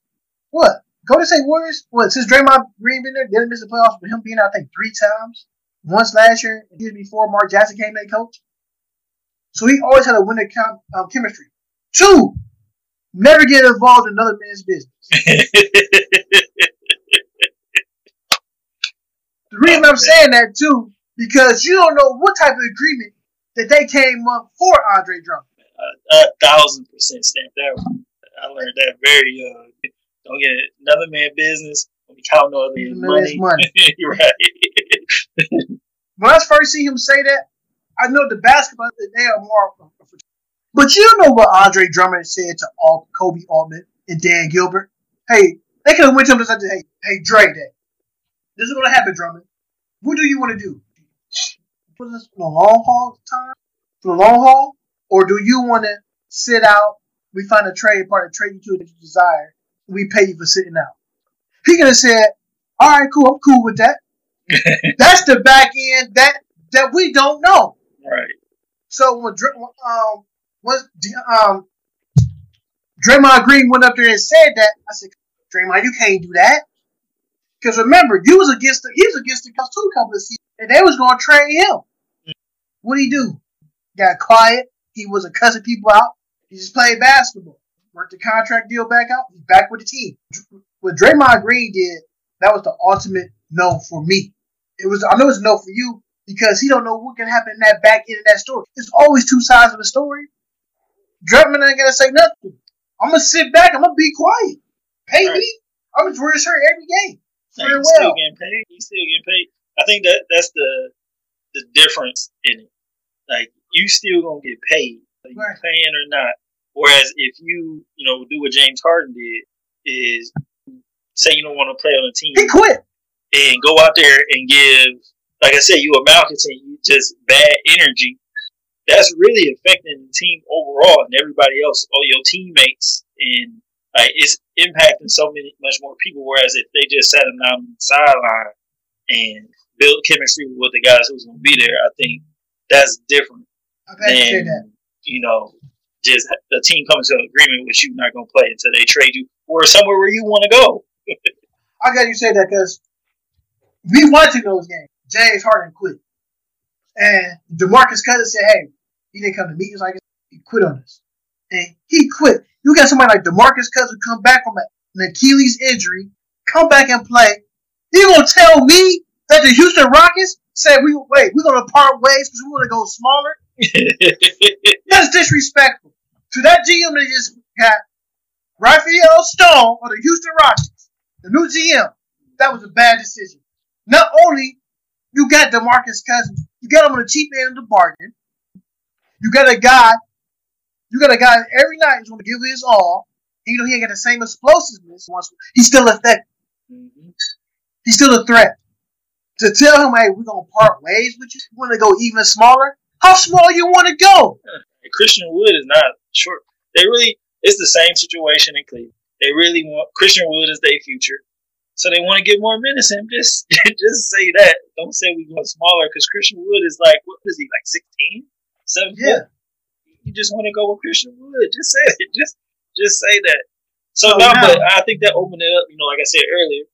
What? Golden State Warriors. What? Since Draymond Green been there, didn't miss the playoffs with him being out, I think three times. Once last year, and years before Mark Jackson came their coach. So he always had a winner com- um, chemistry. Two, never get involved in another man's business. The reason I'm saying that too, because you don't know what type of agreement that they came up for Andre Drummond. a, a thousand percent stamp that one. I learned that very young. Don't get another man business. Don't be counting on other man's money. money. Right. when I first see him say that, I know the basketball they are more. But you know what Andre Drummond said to all Koby Altman and Dan Gilbert. Hey, they could have went to him and said, "Hey, hey, Dre, that this is going to happen, Drummond. What do you want to do? For this for the long haul time, for the long haul, or do you want to sit out? We find a trade partner, trade you to that you desire. We pay you for sitting out." He could have said, "All right, cool, I'm cool with that." That's the back end that that we don't know. right. So when um was um Draymond Green went up there and said that. I said, Draymond, you can't do that. Because remember, you was against the he was against the Cubs too a couple of seasons, and they was going to trade him. What did he do? Got quiet. He wasn't cussing people out. He just played basketball. Worked the contract deal back out. He's back with the team. What Draymond Green did, that was the ultimate no for me. It was I know it's no for you because he don't know what can happen in that back end of that story. There's always two sides of the story. Drummond ain't gonna say nothing. I'm gonna sit back. I'm gonna be quiet. Pay Right. me. I'm gonna wear his shirt every game. Very he's still getting paid. He's still getting paid. I think that that's the the difference in it. Like you still gonna get paid, Right. paying or not. Whereas if you you know do what James Harden did, is say you don't want to play on a team He quit. and go out there and give, like I said, you a malcontent, you just bad energy. That's really affecting the team overall and everybody else, all your teammates, and like it's impacting so many much more people. Whereas if they just sat them down on the sideline and build chemistry with the guys who's going to be there, I think that's different I bet you than that. you know just the team comes to an agreement with you not going to play until they trade you or somewhere where you want to go. I got you say that because we watching those games. James Harden quit, and Demarcus Cousins said, "Hey, he didn't come to meetings like he quit on us, and he quit." You got somebody like Demarcus Cousins come back from an Achilles injury, come back and play. You gonna tell me that the Houston Rockets said we wait, we're gonna part ways because we want to go smaller? That's disrespectful to that GM they just got Rafael Stone of the Houston Rockets, the new GM. That was a bad decision. Not only you got Demarcus Cousins, you got him on the cheap end of the bargain. You got a guy, you got a guy every night is going to give his all. You know he ain't got the same explosiveness, once he's still effective. Mhm. He's still a threat. To tell him, hey, we're gonna part ways with you. You want to go even smaller? How small you want to go? And Christian Wood is not short. They really, it's the same situation in Cleveland. They really want Christian Wood is their future, so they want to get more minutes. And just, just say that. Don't say we want smaller because Christian Wood is like, what is he like, 16, 7 Yeah. foot? You just want to go with Christian Wood. Just say it. Just, just say that. So So no, now- but I think that opened it up. You know, like I said earlier,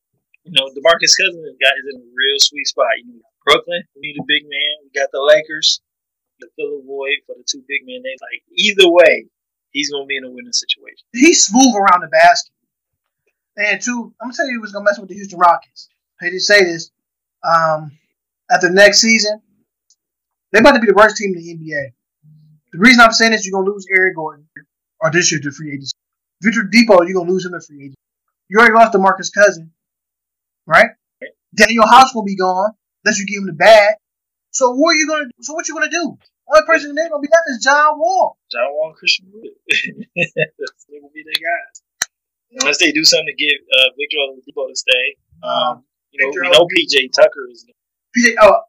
you know, Demarcus Cousins got is in a real sweet spot. You know, Brooklyn, we need a big man. We got the Lakers to fill a void for the two big men. They like either way, he's gonna be in a winning situation. He's smooth around the basket. And two, I'm gonna tell you who's gonna mess with the Houston Rockets. I to say this. Um, after next season, they're about to be the worst team in the NBA. The reason I'm saying this, you're gonna lose Eric Gordon, or this year to free agency. Victor Depot, you're gonna lose him to free agency. You already lost DeMarcus Cousin, right? Danuel House will be gone unless you give him the bag. So what are you gonna? So what you gonna do? Only person they're gonna be left is John Wall. John Wall, Christian Wood, they will be their guys. Unless they do something to get uh, Victor Oladipo to stay. Um, you know, Victor we know PJ Tucker is. There. PJ, oh,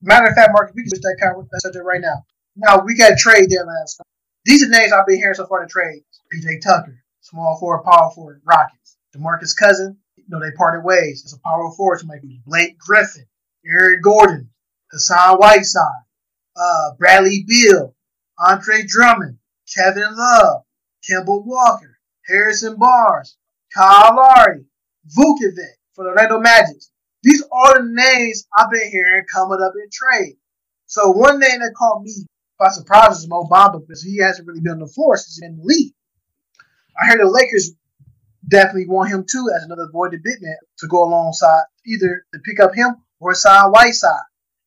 matter of fact, Marcus, we can switch that conversation that's up there right now. Now we got a trade deadline. So these are names I've been hearing so far to trade. PJ Tucker, small forward, power forward, Rockets. DeMarcus Cousin, you know, they parted ways. It's a power forward, somebody who's Blake Griffin, Eric Gordon, Hassan Whiteside, uh, Bradley Beal, Andre Drummond, Kevin Love, Kemba Walker, Harrison Barnes, Kyle Lowry, Vucevic for the Orlando Magic. These are the names I've been hearing coming up in trade. So one name that caught me by surprise is Mo Bamba because he hasn't really been on the floor since he's been in the league. I heard the Lakers definitely want him too as another voided big man to go alongside either to pick up him or sign Whiteside.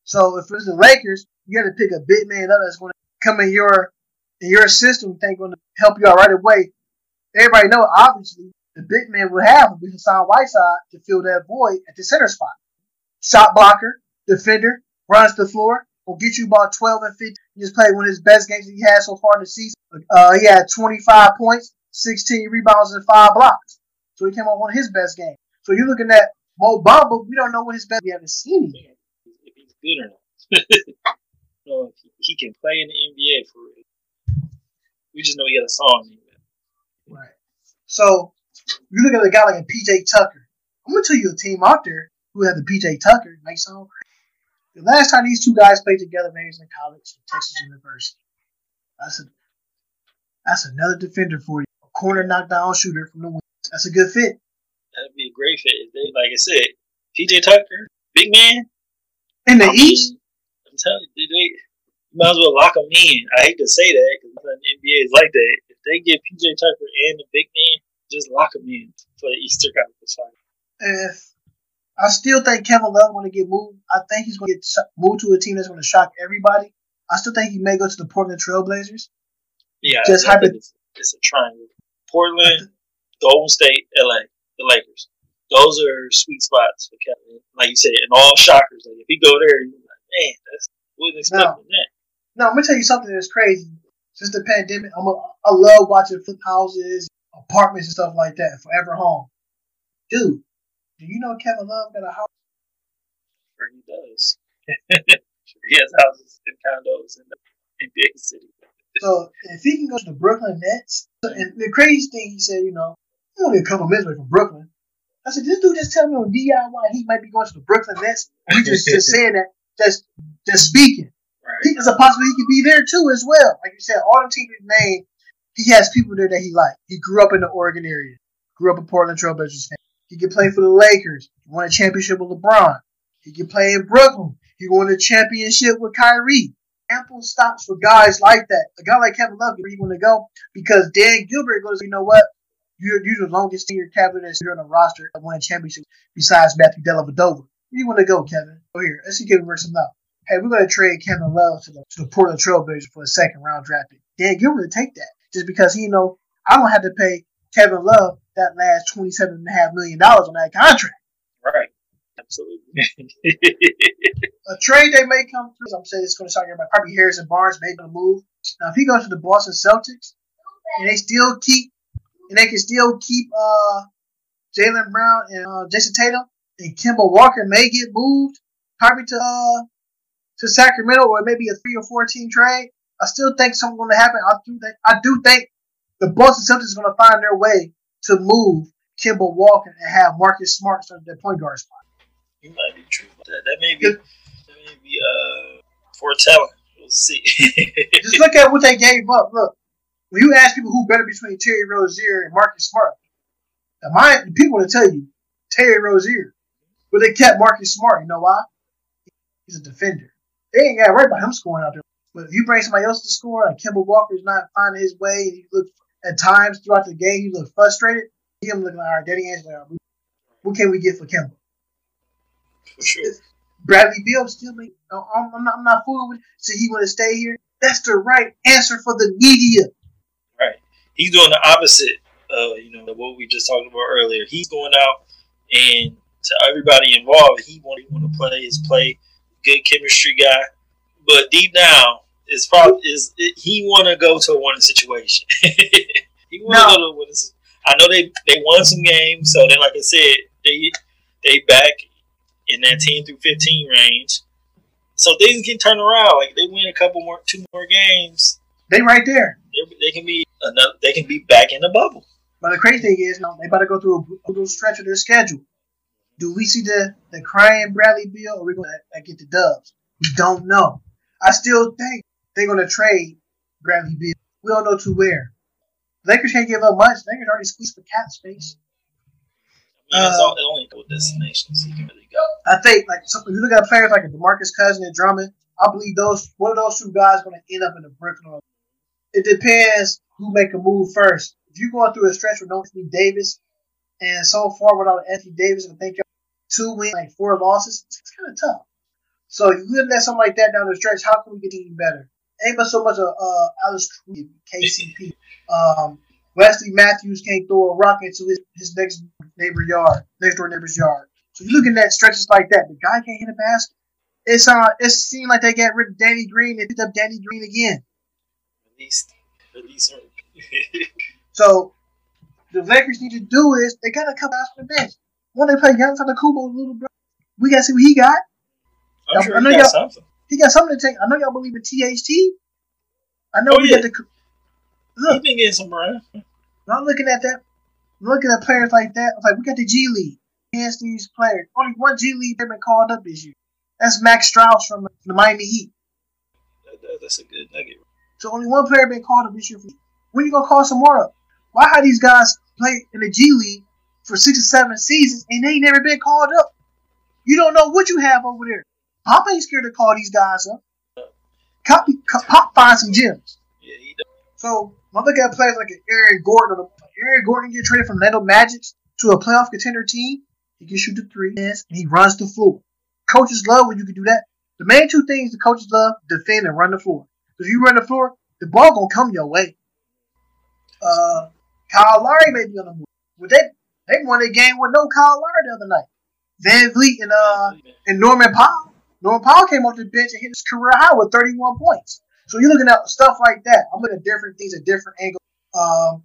So if it's the Lakers, you got to pick a big man up that's going to come in your in your system, think going to help you out right away. Everybody know obviously the big man would have would be Hassan Whiteside to fill that void at the center spot. Shot blocker, defender, runs the floor, will get you about 12 and 15. He just played one of his best games he had so far this season. Uh, he had 25 points, 16 rebounds, and 5 blocks. So he came on one of his best games. So you're looking at Mo Bamba, we don't know what his best we haven't seen him. yet. Good or not. if he, can play in the NBA for real. We just know he got a song. in. Right. So you look at a guy like a PJ Tucker. I'm gonna tell you a team out there who had the PJ Tucker. It song. The last time these two guys played together, maybe was in college at Texas University. I said That's another defender for you. A corner knockdown shooter from the wings. That's a good fit. That'd be a great fit. They, like I said, PJ Tucker, big man. In the I mean, East, I'm telling you, they, you might as well lock them in. I hate to say that because the NBA is like that. If they get PJ Tucker and the big man, just lock them in for the Easter Conference final. if I still think Kevin Love going to get moved, I think he's going to get moved to a team that's going to shock everybody. I still think he may go to the Portland Trailblazers. Yeah, Just hyper- it's, it's a triangle. Portland, Golden State, LA, the Lakers. Those are sweet spots for Kevin. Like you said, and all shockers. Like if he go there, you're like, man, that's wasn't expecting that. Now, I'm going to tell you something that's crazy. Since the pandemic, I'm a, I love watching flip houses, apartments, and stuff like that. Forever home. Dude, do you know Kevin Love got a house? Sure he does. he has houses and condos in, the, in big cities. So if he can go to the Brooklyn Nets, and the crazy thing he said, you know, I'm only a couple minutes away from Brooklyn. I said, this dude just tell me on DIY he might be going to the Brooklyn Nets. He just just saying that, just just speaking. Right. He, there's a possibility he could be there too as well. Like you said, all the teams he named, he has people there that he liked. He grew up in the Oregon area, grew up a Portland Trailblazers fan. He could play for the Lakers. He won a championship with LeBron. He could play in Brooklyn. He won a championship with Kyrie. Ample stops for guys like that. A guy like Kevin Love, where you want to go? Because Dan Gilbert goes, you know what? You're, you're the longest senior captain that's here on the roster that won a championship besides Matthew Dellavedova. Where you want to go, Kevin? Oh, here. Let's see Kevin something out. Hey, we're going to trade Kevin Love to the, to the Portland Trailblazers for a second round draft pick. Dan Gilbert would take that just because he know I don't have to pay Kevin Love that last twenty-seven and a half million dollars on that contract. Right. Absolutely. A trade they may come through. I'm saying it's going to start everybody. Probably Harrison Barnes may going to move. Now, if he goes to the Boston Celtics and they still keep and they can still keep uh Jaylen Brown and uh, Jayson Tatum and Kemba Walker may get moved probably to uh to Sacramento or maybe a three or four team trade. I still think something's going to happen. I do think I do think the Boston Celtics are going to find their way to move Kemba Walker and have Marcus Smart start their point guard spot. you might be true. That, that may be, that may be uh, foretelling. We'll see. Just look at what they gave up. Look, when you ask people who better between Terry Rozier and Marcus Smart, the mind the people will tell you Terry Rozier, but they kept Marcus Smart. You know why? He's a defender. They ain't got to worry about him scoring out there. But if you bring somebody else to score, like Kemba Walker's not finding his way, and he look at times throughout the game, he look frustrated. Him looking like, all right, Danny Angelo, right, what can we get for Kimball? For sure. Bradley Beal still make. I'm, I'm not. I'm not fooling with. So he want to stay here. That's the right answer for the media. He's doing the opposite of you know what we just talked about earlier. He's going out and to everybody involved, he want he want to play his play, good chemistry guy. But deep down, is probably is it, he want to go to a winning situation. he want to No. go to a winning. I know they they won some games, so then like I said, they they back in that ten through fifteen range. So things can turn around. Like they win a couple more, two more games, They right there. They, can be another. They can be back in the bubble. But the crazy thing is, no, they about to go through a brutal stretch of their schedule. Do we see the the crying Bradley Beal, or we going to get the dubs? We don't know. I still think they're going to trade Bradley Beal. We don't know to where. Lakers can't give up much. Lakers already squeezed for cap space. I mean, it's Uh, all, only go destinations can really go. I think like so, if you look at players like Demarcus Cousins and Drummond, I believe those one of those two guys going to end up in the Brooklyn. It depends who make a move first. If you're going through a stretch with Anthony Davis, and so far without Anthony Davis, I think two wins, like four losses. It's, kind of tough. So you at something like that down the stretch. How can we get even better? Ain't but so much of uh, Alex Caruso, KCP. Um, Wesley Matthews can't throw a rock into his, his next neighbor yard, next door neighbor's yard. So you're looking at stretches like that. The guy can't hit a basket. It's uh, it seemed like they got rid of Danny Green and picked up Danny Green again. Least, at least. So the Lakers need to do is they gotta come out from the bench. When they play Giannis Antetokounmpo's little brother, we gotta see what he got. I'm sure I he know got y'all- something. He got something to take. I know y'all believe in THT. I know Oh, we yeah. got the. He Look, been getting some run. I'm looking at that. Looking at players like that. I'm like, we got the G League against these players. Only one G League player been called up this year. That's Max Strus from the Miami Heat. That, that, that's a good nugget. So only one player been called up this year. For, When you gonna call some more up? Why have these guys play in the G League for six or seven seasons and they ain't never been called up? You don't know what you have over there. Pop ain't scared to call these guys up. Pop, Pop find some gems. Yeah, he does. So when I look at players like Aaron Gordon, Aaron Gordon get traded from Orlando Magic to a playoff contender team. He can shoot the three, and he runs the floor. Coaches love when you can do that. The main two things the coaches love: defend and run the floor. If you run the floor, the ball gonna come your way. Uh, Kyle Lowry may be on the move. But they they won a game with no Kyle Lowry the other night. VanVleet and uh and Norman Powell. Norman Powell came off the bench and hit his career high with 31 points. So you're looking at stuff like that. I'm looking at different things at different angles. Um,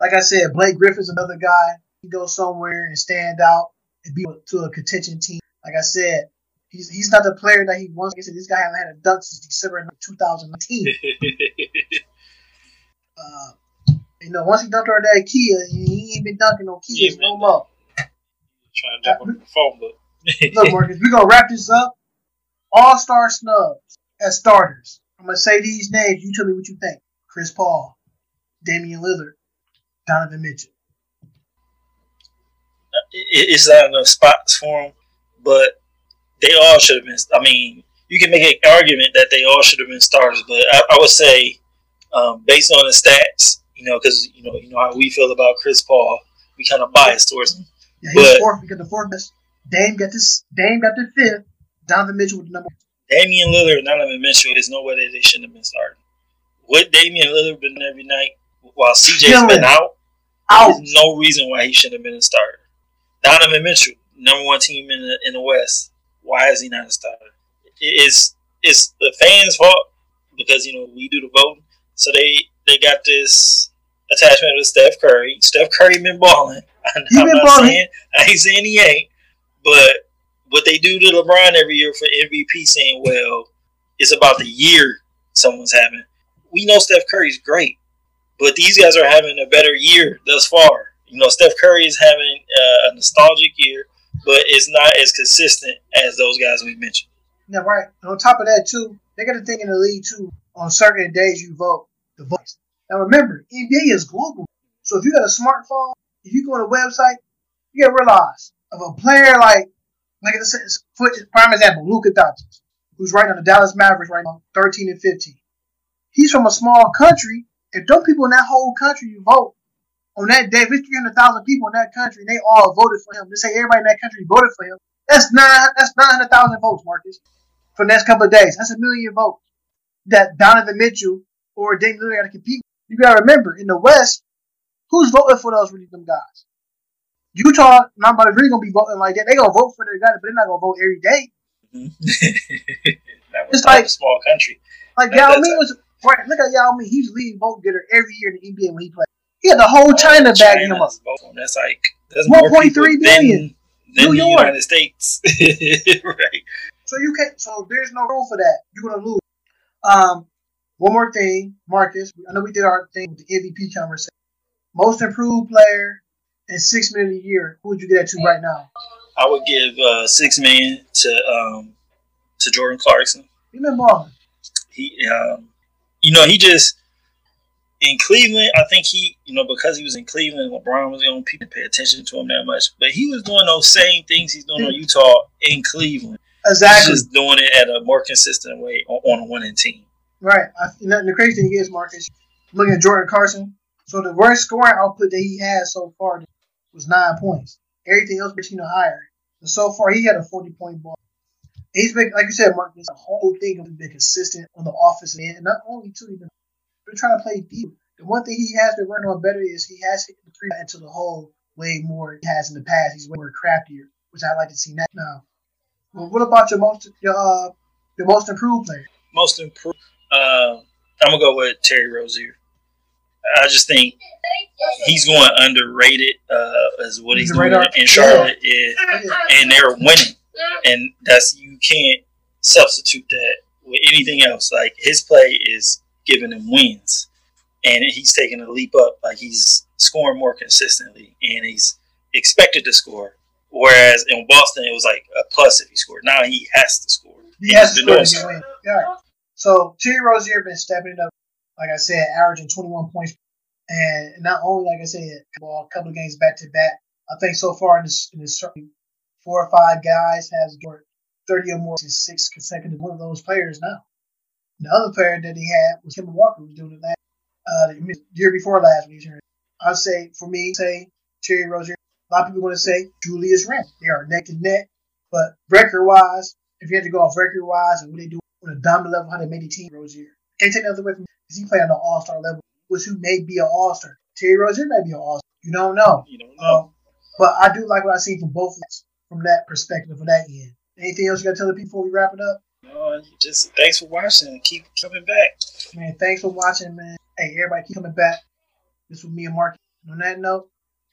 like I said, Blake Griffin's another guy. He goes somewhere and stand out and be to a contention team. Like I said, he's he's not the player that he was. Like I said, this guy hasn't had a dunk since December 2019. uh, you know, once he dunked on that Kia, he ain't been dunking on Kias no more. Trying to jump on the phone, but Look, Marcus, we're gonna wrap this up. All star snubs as starters. I'm gonna say these names. You tell me what you think. Chris Paul, Damian Lillard, Donovan Mitchell. it- it's not enough spots for them. But they all should have been. I mean, you can make an argument that they all should have been starters, but I, I would say, um, based on the stats, you know, because you know, you know how we feel about Chris Paul, we kind of biased towards him. Yeah, he's But- fourth because the fourth best. Dame got this. Dame got the fifth. Donovan Mitchell with the number. Damian Lillard and Donovan Mitchell is no way that they shouldn't have been starting. Would Damian Lillard been every night while CJ's Killing. been out? Out. There's no reason why he shouldn't have been a starter. Donovan Mitchell, number one team in the in the West. Why is he not a starter? It's it's the fans' fault because you know we do the voting, so they they got this attachment with Steph Curry. Steph Curry been balling. I'm been not balling. saying I ain't saying he ain't, but what they do to LeBron every year for MVP, saying, "Well, it's about the year someone's having." We know Steph Curry's great, but these guys are having a better year thus far. You know, Steph Curry is having uh, a nostalgic year, but it's not as consistent as those guys we mentioned. Yeah, right. And on top of that, too, they got a thing in the league too. On certain days, you vote the votes. Now remember, NBA is global. So if you got a smartphone, if you go on a website, you gotta realize of a player like, like I said, for prime example, Luka Doncic, who's right on the Dallas Mavericks right now, 13 and 15. He's from a small country. If those people in that whole country you vote on that day, if it's 300,000 people in that country and they all voted for him, just say everybody in that country voted for him, that's nine. That's nine hundred thousand votes, Marcus, for the next couple of days. That's a million votes that Donovan Mitchell or Damian Lillard got to compete. with. You got to remember, in the West, who's voting for those really them guys? Utah, nobody's really gonna be voting like that. They gonna vote for their guy, but they're not gonna vote every day. Mm-hmm. that was It's like- a small country. Like Yao Ming was right. Look at Yao Ming. He's leading vote getter every year in the NBA when he played. He had the whole China bagging him up. China's voting. That's like that's more 1.3 people billion. than, than New the York. United States, right? So you can't. So there's no room for that. You're gonna lose. Um, one more thing, Marcus. I know we did our thing with the MVP conversation. Most improved player and Sixth Man a year. Who would you get that to right now? I would give uh, Sixth Man to um, to Jordan Clarkson. He been balling. He, um, you know, he just in Cleveland. I think he, you know, because he was in Cleveland, LeBron was the only people to pay attention to him that much. But he was doing those same things he's doing on hmm. Utah in Cleveland. Exactly. He's just doing it at a more consistent way on, on a winning team. Right. I, and the crazy thing is, Marcus, looking at Jordan Clarkson. So the worst scoring output that he had so far was nine points. Everything else between the higher. And so far, he had a 40 point ball. He's been, like you said, Marcus, the whole thing of been consistent on the offensive end. And not only, too, he's been trying to play deep. The one thing he has been running on better is he has hit the three into the hole way more he has in the past. He's way more craftier, which I like to see that now. Well, what about your most your, uh, your most improved player? Most improved. Uh, I'm gonna go with Terry Rozier. I just think he's going underrated uh, as what he's He's doing in Charlotte, yeah. and they're winning, and that's you can't substitute that with anything else. Like his play is giving them wins, and he's taking a leap up. Like he's scoring more consistently, and he's expected to score. Whereas in Boston, it was like a plus if he scored. Now he has to score. He has to score to win. Yeah. So Terry Rozier been stepping it up. like I said, averaging 21 points. And not only, like I said, well, a couple of games back to back. I think so far in this, in this four or five guys has scored 30 or more six consecutive. One of those players now. The other player that he had was Kemba Walker, who was doing it last uh, the year before last when he was I'd say, for me, say Terry Rozier. A lot of people want to say Julius Randle. They are neck and neck. But record wise, if you had to go off record wise and what they do on a dominant level, how they made the team, Rozier. Can't take nothing away from because he played on the All Star level, which who may be an All Star. Terry Rozier may be an All Star. You don't know. You don't know. Um, but I do like what I see from both of us from that perspective, from that end. Anything else you got to tell the people before we wrap it up? No, just thanks for watching. Keep coming back. Man, thanks for watching, man. Hey, everybody keep coming back. This was me and Mark. on that note,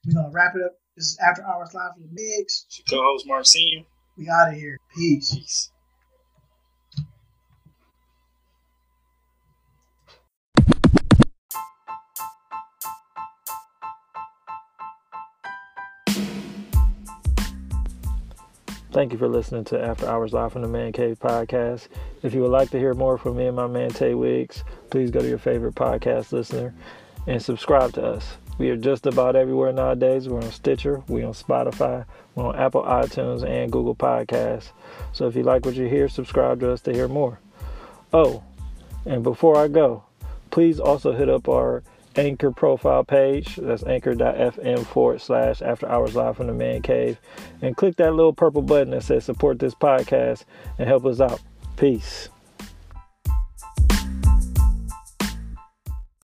we're gonna wrap it up. This is After Hours Live the Migs. Co-host Mark Senior. We out of here. Peace. Peace. Thank you for listening to After Hours Live from the Man Cave podcast. If you would like to hear more from me and my man Tay Wiggs, please go to your favorite podcast listener and subscribe to us. We are just about everywhere nowadays. We're on Stitcher, we're on Spotify, we're on Apple iTunes and Google Podcasts. So if you like what you hear, subscribe to us to hear more. Oh, and before I go, please also hit up our Anchor profile page. That's anchor.fm forward slash after hours live from the man cave. And click that little purple button that says support this podcast and help us out. Peace.